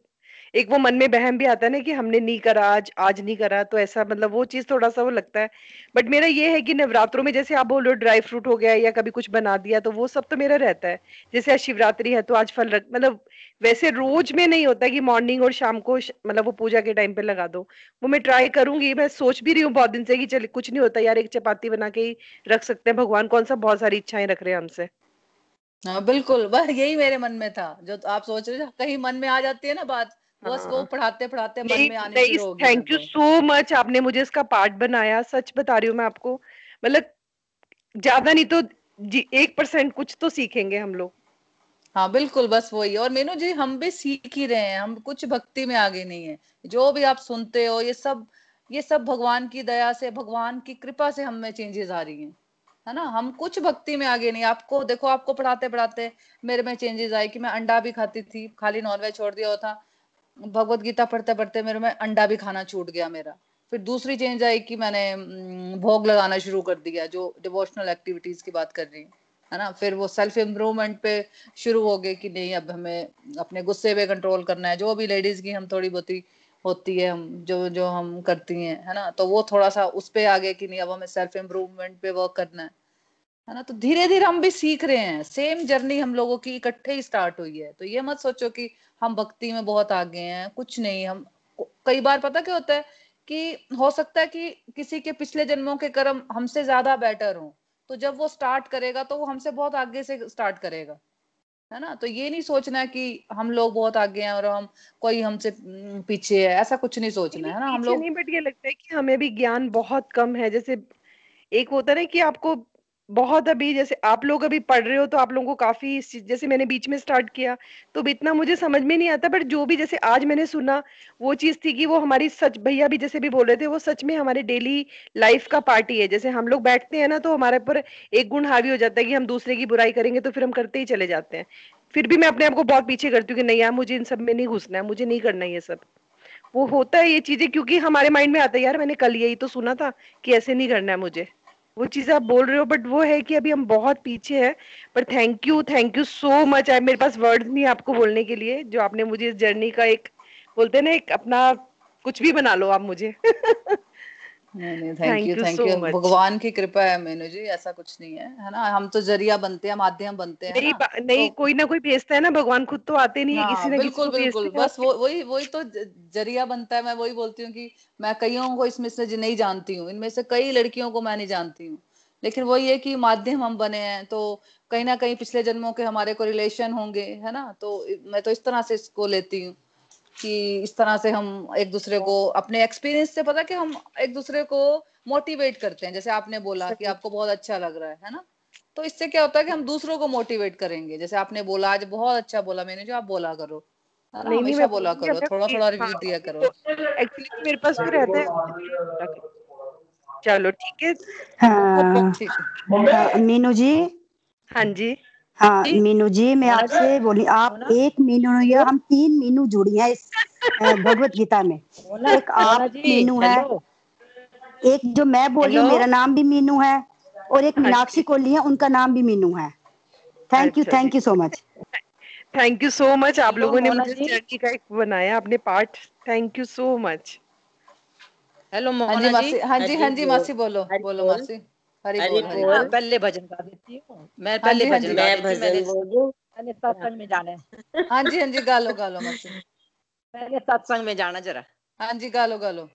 एक वो मन में बहम भी आता है ना कि हमने नहीं करा, आज आज नहीं करा तो ऐसा मतलब वो चीज़ थोड़ा सा वो लगता है। बट मेरा ये है कि नवरात्रों में जैसे आप बोल रहे हो ड्राई फ्रूट हो गया या कभी कुछ बना दिया तो वो सब तो मेरा रहता है। जैसे आज शिवरात्रि है तो आज फल रख मतलब वैसे रोज में नहीं होता कि मॉर्निंग और शाम को मतलब वो पूजा के टाइम पे लगा दो। वो मैं ट्राई करूँगी, मैं सोच भी रही हूँ बहुत दिन से कि चल, कुछ नहीं होता यार, एक चपाती बना के ही रख सकते हैं। भगवान कौन सा बहुत सारी इच्छाएँ रख रहे हैं हमसे। हाँ बिल्कुल, बस यही मेरे मन में था। जो आप सोच रहे हो, कहीं मन में आ जाती है ना बात वो हाँ। पढ़ाते पढ़ाते मन में आने शुरू हो गया थैंक यू सो मच आपने मुझे इसका पार्ट बनाया सच बता रही हूँ मैं आपको। मतलब ज़्यादा नहीं तो जी एक परसेंट कुछ तो सीखेंगे हम लोग। हाँ बिल्कुल बस वही। और मीनू जी हम भी सीख ही रहे हैं हम कुछ भक्ति में आगे नहीं है। जो भी आप सुनते हो ये सब ये सब भगवान की दया से भगवान की कृपा से हम में चेंजेस आ रही हैं। है ना? हम कुछ भक्ति में आगे नहीं आपको देखो आपको पढ़ाते पढ़ाते मेरे में चेंजेस आए कि मैं अंडा भी खाती थी खाली नॉनवेज छोड़ दिया था। भगवत गीता पढ़ते पढ़ते मेरे में अंडा भी खाना छूट गया मेरा। फिर दूसरी चेंज आई कि मैंने भोग लगाना शुरू कर दिया, जो डिवोशनल एक्टिविटीज़ की बात कर रही हूँ ना? फिर वो सेल्फ इम्प्रूवमेंट पे शुरू हो गए कि नहीं, अब हमें अपने गुस्से पे कंट्रोल करना है। जो भी लेडीज़ की हम थोड़ी बहुत होती है, हम, जो जो हम करती हैं, है ना? तो वो थोड़ा सा उस पे आ गए कि नहीं, अब हमें सेल्फ इम्प्रूवमेंट पे वर्क करना है। है ना? तो धीरे धीरे हम भी सीख रहे हैं। सेम जर्नी हम लोगों की इकट्ठे ही स्टार्ट हुई है। तो ये मत सोचो कि हम भक्ति में बहुत आगे हैं कुछ नहीं। हम कई बार पता क्या होता है कि हो सकता है कि किसी के पिछले जन्मों के कर्म हमसे ज़्यादा बेटर हो। तो जब वो स्टार्ट करेगा तो वो हमसे बहुत आगे से स्टार्ट करेगा। है ना? तो ये नहीं सोचना कि हम लोग बहुत आगे हैं और हम कोई हमसे पीछे है। ऐसा कुछ नहीं सोचना है ना? हम लोग नहीं बट ये लगता है कि हमें भी ज्ञान बहुत कम है। जैसे एक होता है ना कि आपको बहुत अभी जैसे आप लोग अभी पढ़ रहे हो तो आप लोगों को काफ़ी जैसे मैंने बीच में स्टार्ट किया तो अभी इतना मुझे समझ में नहीं आता बट जो भी जैसे आज मैंने सुना, वो चीज़ थी कि वो हमारी सच, भैया भी जैसे भी बोल रहे थे, वो सच में हमारे डेली लाइफ का पार्ट ही है। जैसे हम लोग बैठते हैं ना तो हमारे ऊपर एक गुण हावी हो जाता है कि हम दूसरे की बुराई करेंगे तो फिर हम करते ही चले जाते हैं। फिर भी मैं अपने आप को बहुत पीछे करती हूँ कि नहीं यार, मुझे इन सब में नहीं घुसना है, मुझे नहीं करना ये सब। वो होता है ये चीज़ें, क्योंकि हमारे माइंड में आता है, यार मैंने कल यही तो सुना था कि ऐसे नहीं करना है मुझे। वो चीज़ आप बोल रहे हो बट वो है कि अभी हम बहुत पीछे हैं पर thank you thank you so much I मेरे पास वर्ड्स नहीं आपको बोलने के लिए, जो आपने मुझे इस जर्नी का एक, बोलते हैं ना, एक अपना कुछ भी बना लो आप मुझे। थैंक यू थैंक यू भगवान की कृपा है मेनू जी ऐसा कुछ नहीं है है ना? हम तो ज़रिया बनते हैं माध्यम बनते हैं नहीं ना? नहीं तो कोई ना कोई भेजता है ना भगवान खुद तो आते नहीं है किसी हाँ ना किसी बिल्कुल को बिल्कुल बस वो वही वही तो ज़रिया बनता है मैं वही बोलती हूँ कि मैं कईयों को इसमें से नहीं जानती हूँ इनमें से कई लड़कियों को मैं नहीं जानती हूँ लेकिन वही है कि माध्यम हम बने हैं तो कहीं ना कहीं पिछले जन्मों के हमारे को रिलेशन होंगे है ना? तो मैं तो इस तरह से इसको लेती हूँ। कि इस तरह से हम एक दूसरे को अपने एक्सपीरियंस से पता कि हम एक दूसरे को मोटिवेट करते हैं। जैसे आपने बोला कि आपको बहुत अच्छा लग रहा है है ना? तो इससे क्या होता है कि हम दूसरों को मोटिवेट करेंगे। जैसे आपने बोला आज बहुत अच्छा बोला मैंने जो आप बोला करो नहीं नहीं मैं बोला करो थोड़ा थोड़ा रिव्यू दिया करो। एक्चुअली मेरे पास भी रहता है। चलो ठीक है। ठीक है। हाँ मीनू जी? हाँ जी। हाँ मीनू जी मैं आपसे बोली आप एक मीनू या हम तीन मीनू जुड़ी हैं इस भगवत गीता में। एक आप मीनू है एक जो मैं बोली हूँ, मेरा नाम भी मीनू है और एक हाँ मीनाक्षी जी। कोहली है उनका नाम भी मीनू है। थैंक यू अच्छा thank you so much thank you so much आप लोगों ने मुझे। जर्नी का एक बनाया अपने part thank you so much hello हाँ जी मोहना जी। मासी हाँ जी हाँ जी मासी बोलो बोलो मासी। हरी बोल हरी बोल। हाँ, पहले भजन गा देती हूँ। मैं हाँ पहले हाँ भजन। गा मैं भजन बोल मैंने सत्संग में जाना है। हाँ जी हाँ जी गालो गालो मासी। पहले सत्संग में जाना जरा। हाँ जी गालो गालो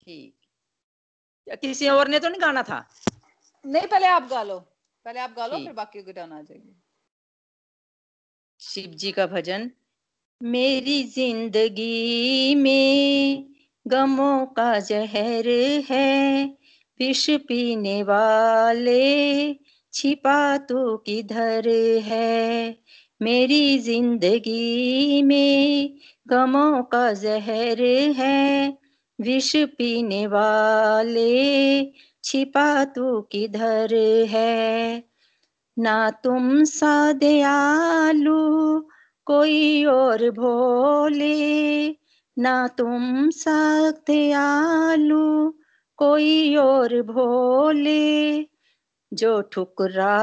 ठीक। किसी और ने तो नहीं गाना था? नहीं पहले आप गालो पहले आप गालो। फिर बाकी की टर्न आ जाएगी। शिव जी का भजन मेरी ज़िंदगी में गमों का जहर है। विष पीने वाले, छिपा तो किधर है? मेरी ज़िंदगी में गमों का जहर है। विष पीने वाले, छिपा तो किधर है? ना तुम सा कोई और भोले, ना तुम सा दयालु कोई और भोले, जो ठुकरा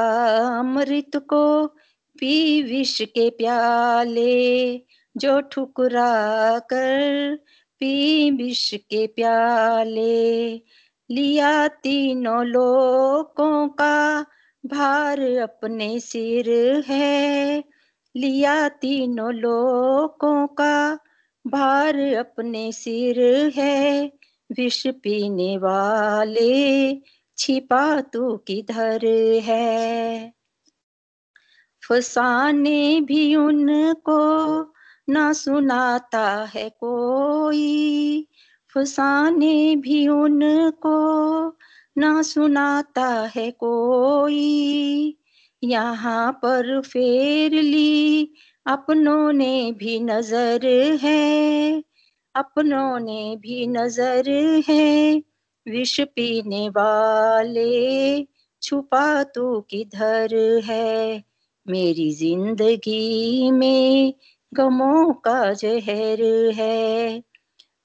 अमृत को पी विष के प्याले, जो ठुकरा कर पी विष के प्याले, लिया तीनों लोगों का भार अपने सिर है, लिया तीनों लोगों का भार अपने सिर है विष पीने वाले छिपा तू किधर है? फसाने भी उनको ना सुनाता है कोई। फसाने भी उनको ना सुनाता है कोई। यहाँ पर फेर ली अपनों ने भी नज़र है। अपनों ने भी नज़र है। विष पीने वाले, छुपा तू किधर है? मेरी ज़िंदगी में गमों का जहर है।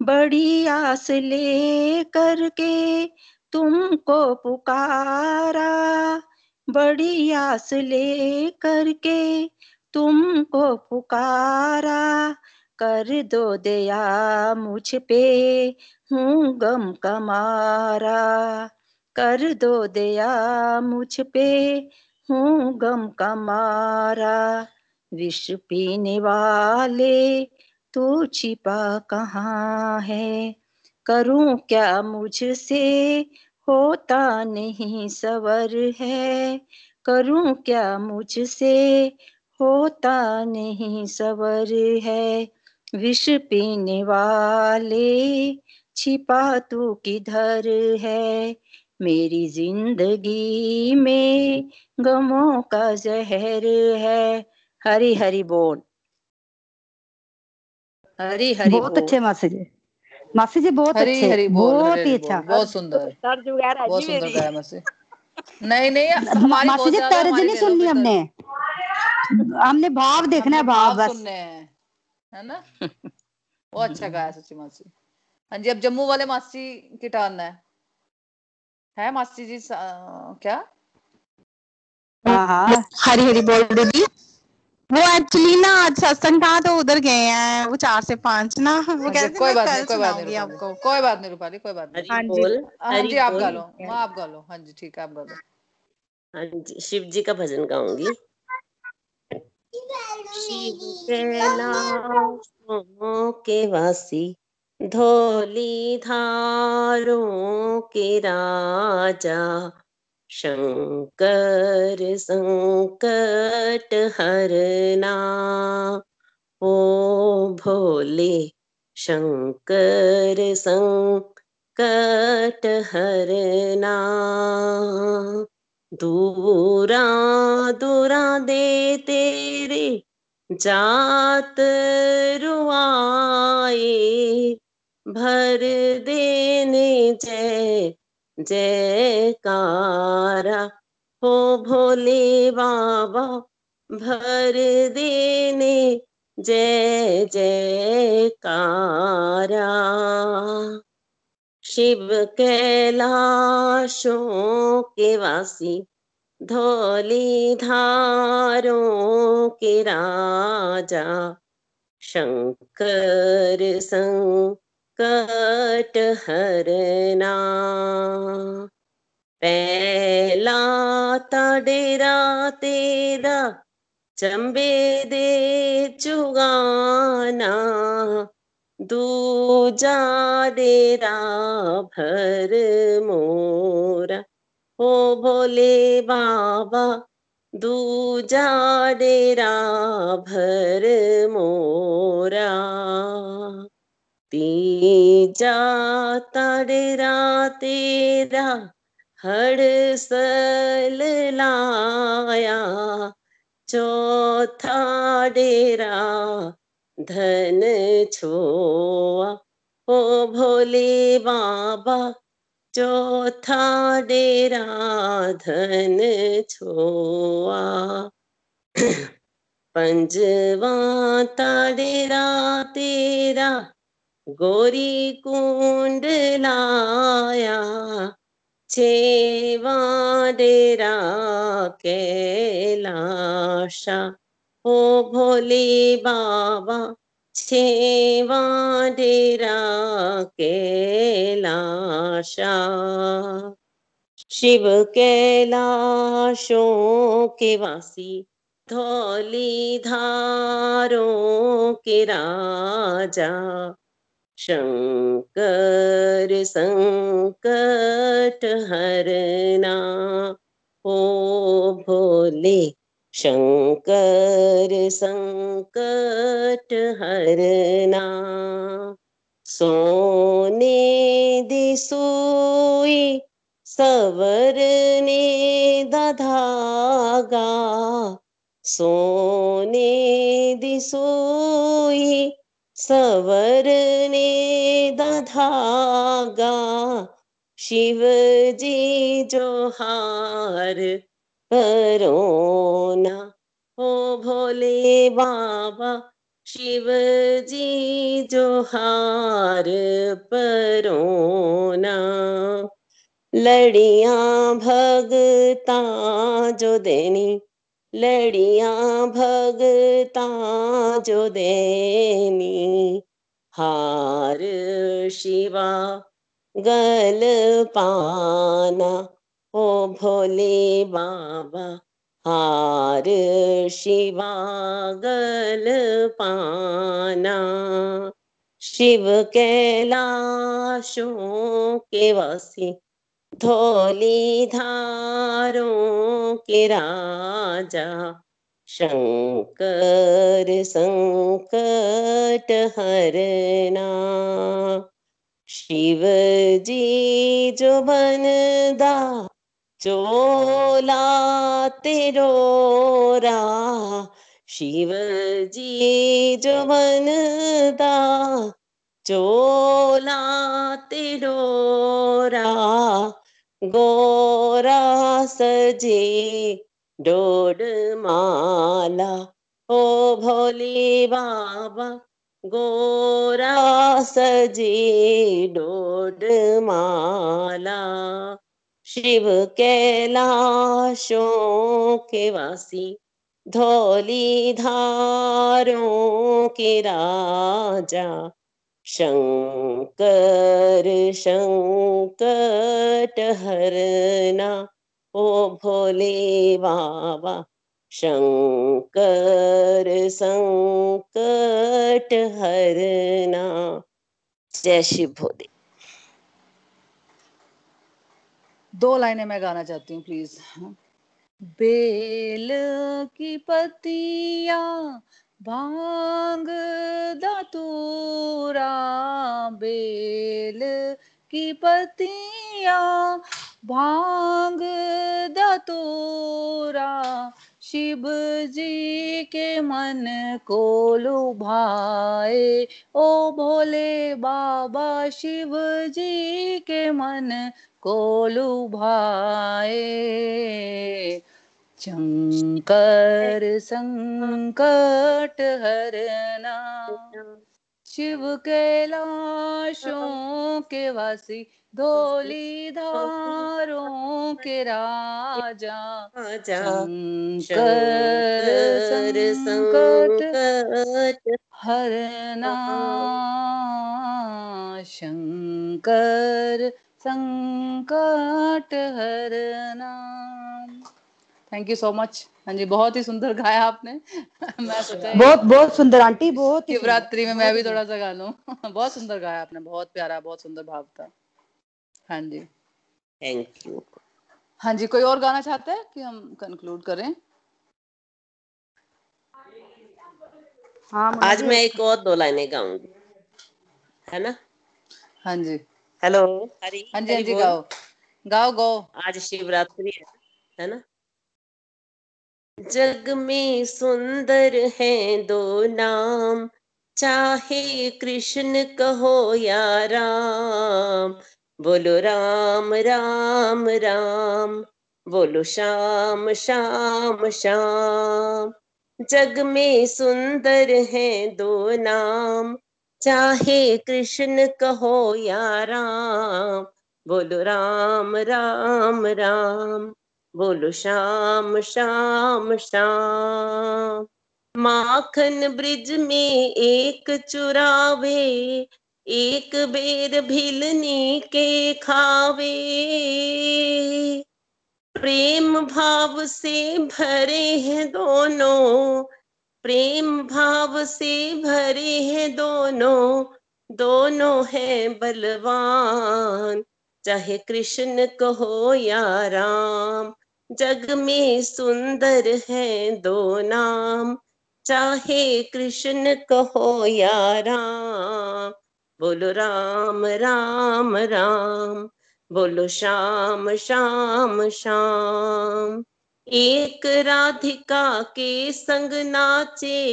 बड़ी आस ले करके तुमको पुकारा। बड़ी आस ले करके तुमको पुकारा। कर दो दया मुझ पे। हूँ गम का मारा कर दो दया मुझ पे। हूँ गम का मारा विष पीने वाले, तू छिपा कहाँ है? करूँ क्या मुझसे? होता नहीं सवर है। करूँ क्या मुझसे? होता नहीं सवर है। विष पीने वाले छिपा तू किधर है? मेरी ज़िंदगी में गमों का जहर है। हरी हरी बोल। हरी हरी बहुत अच्छे मासी जी। मासी जी बहुत हरी अच्छे। हरी बोल बहुत ही अच्छा। बहुत सुंदर। है बहुत सुंदर गाया मासी। नहीं नहीं मासी जी तर्ज नहीं सुननी हमने। हमने भाव देखना है भाव बस। हैं है ना? वो अच्छा गाया सच्ची मासी हाँ जी अब जम्मू वाले मासी की टर्न है। है मासी जी सा- क्या? हाँ हाँ। हरी हरी बोल दीदी। वो एक्चुअली ना आज सत्संग था तो उधर गए हैं। वो चार से पाँच ना। वो हाँ कहते कोई बात नहीं कोई बात नहीं आपको। कोई बात नहीं रूपाली कोई बात नहीं। हाँ जी। बोल हाँ जी आप गा बोल। लो माँ आप गा लो। हाँ जी ठीक है आप गा लो। हाँ जी शिव जी का भजन गाऊँगी। शिव कैलाशों के वासी धोली धारों के राजा शंकर संकट हरना। ओ भोले शंकर संकट हरना। दूरा दूरा दे तेरे जात रुआए, भर देने जय जयकारा। हो भोले बाबा, भर देने जय जयकारा। शिव कैलाशों के वासी, धौली धारों के राजा, शंकर संकट हरना। पहला डेरा तेरा चंबे दे चुगाना। दूजा डेरा भर मोरा। ओ भोले बाबा, दूजा डेरा भर मोरा। तीजा डेरा तेरा हड़सल लाया। चौथा डेरा धन छोआ। ओ भोले बाबा, चौथा डेरा धन छोआ। पंजवा डेरा तेरा, गोरी कुंड लाया। छेवा डेरा कैलाशा। ओ भोले बाबा छेवा डेरा कैलाशा शिव कैलाशों के वासी धौली धारों के राजा। शंकर संकट हरना, ओ भोले शंकर संकट हरना सोने दिसोई सवरने दधागा सोने दिसोई सवरने दधागा शिवजी जो हार परोना ओ भोले बाबा, शिवजी जो हार परोना लड़ियाँ भगता जो देनी, लड़ियाँ भगता जो देनी। हार शिवा गल पाना ओ भोले बाबा, हार शिवा गल पाना। शिव कैलाशों के वासी, धौली धारों के राजा। शंकर संकट हरना। शिव जी जो बनदा चोला तेरो रा शिव जी जो बनदा चोला तेरो रा, गोरा सजे डोड माला, ओ भोले बाबा, गोरा सजे डोड माला। शिव कैलाशों के वासी, धौली धारों के राजा, शंकर, शंकट हरना, ओ भोले बाबा, शंकर, संकट हरना। जय शिव भोले। दो लाइनें मैं गाना चाहती हूँ प्लीज़ बेल की पतिया भाँग दतूरा बेल की पतिया भाँग दतूरा शिव जी के मन को लुभाए। ओ भोले बाबा, शिव जी के मन को लुभाए। शंकर, संकट हरना शिव कैलाशों के वासी धोली धारों के राजा राजा शंकर शंकर संकट संकट हरना शंकर संकट हरना थैंक यू सो मच हाँ जी बहुत ही सुंदर गाया आपने। मैं सोचा बहुत बहुत सुंदर आंटी बहुत शिवरात्रि में मैं भी थोड़ा सा गा लूँ। बहुत सुंदर गाया आपने बहुत प्यारा बहुत सुंदर भाव था। हाँ जी। थैंक यू हाँ जी कोई और गाना चाहते हैं कि हम कंक्लूड करें? हाँ आज मैं एक और दो लाइनें गाऊँगी। है ना? हाँ जी। हेलो हरी हाँ जी हाँ जी गाओ। गाओ गाओ। आज शिवरात्रि है है ना? जग में सुंदर हैं दो नाम चाहे कृष्ण कहो या राम बोलो राम राम राम। बोलो श्याम श्याम श्याम। जग में सुंदर हैं दो नाम। चाहे कृष्ण कहो या राम। बोलो राम राम राम। बोलो श्याम श्याम श्याम। माखन ब्रिज में एक चुरावे। एक बेर भिलनी के खावे। प्रेम भाव से भरे हैं दोनों। प्रेम भाव से भरे हैं दोनों। दोनों हैं बलवान। चाहे कृष्ण कहो या राम, जग में सुंदर हैं दो नाम। चाहे कृष्ण कहो या राम बोलो राम राम राम, बोलो श्याम श्याम श्याम। एक राधिका के संग नाचे,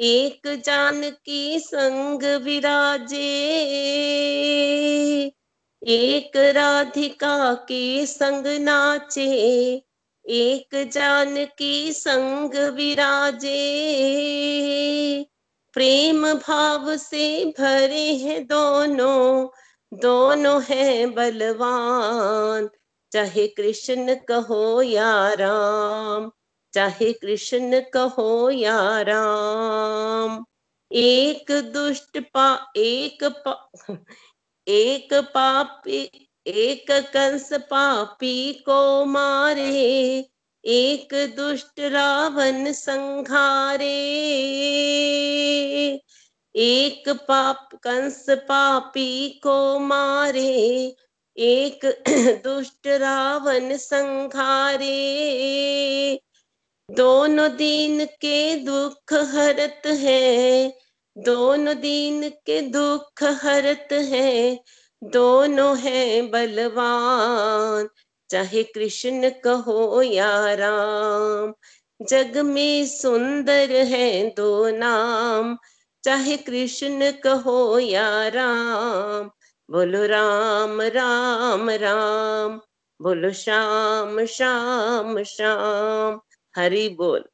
एक जानकी संग विराजे। एक राधिका के संग नाचे, एक जानकी संग विराजे। प्रेम भाव से भरे हैं दोनों दोनों हैं बलवान। चाहे कृष्ण कहो या राम, चाहे कृष्ण कहो या राम। एक दुष्ट पा, एक पा, एक पापी, एक कंस पापी को मारे एक दुष्ट रावण संघारे, एक पाप कंस पापी को मारे, एक दुष्ट रावण संघारे। दोनों दिन के दुख हरत है, दोनों दिन के दुख हरत है, दोनों है बलवान। चाहे कृष्ण कहो या राम। जग में सुंदर है दो नाम। चाहे कृष्ण कहो या राम। बोलो राम राम राम। बोलो श्याम श्याम श्याम। हरि बोल।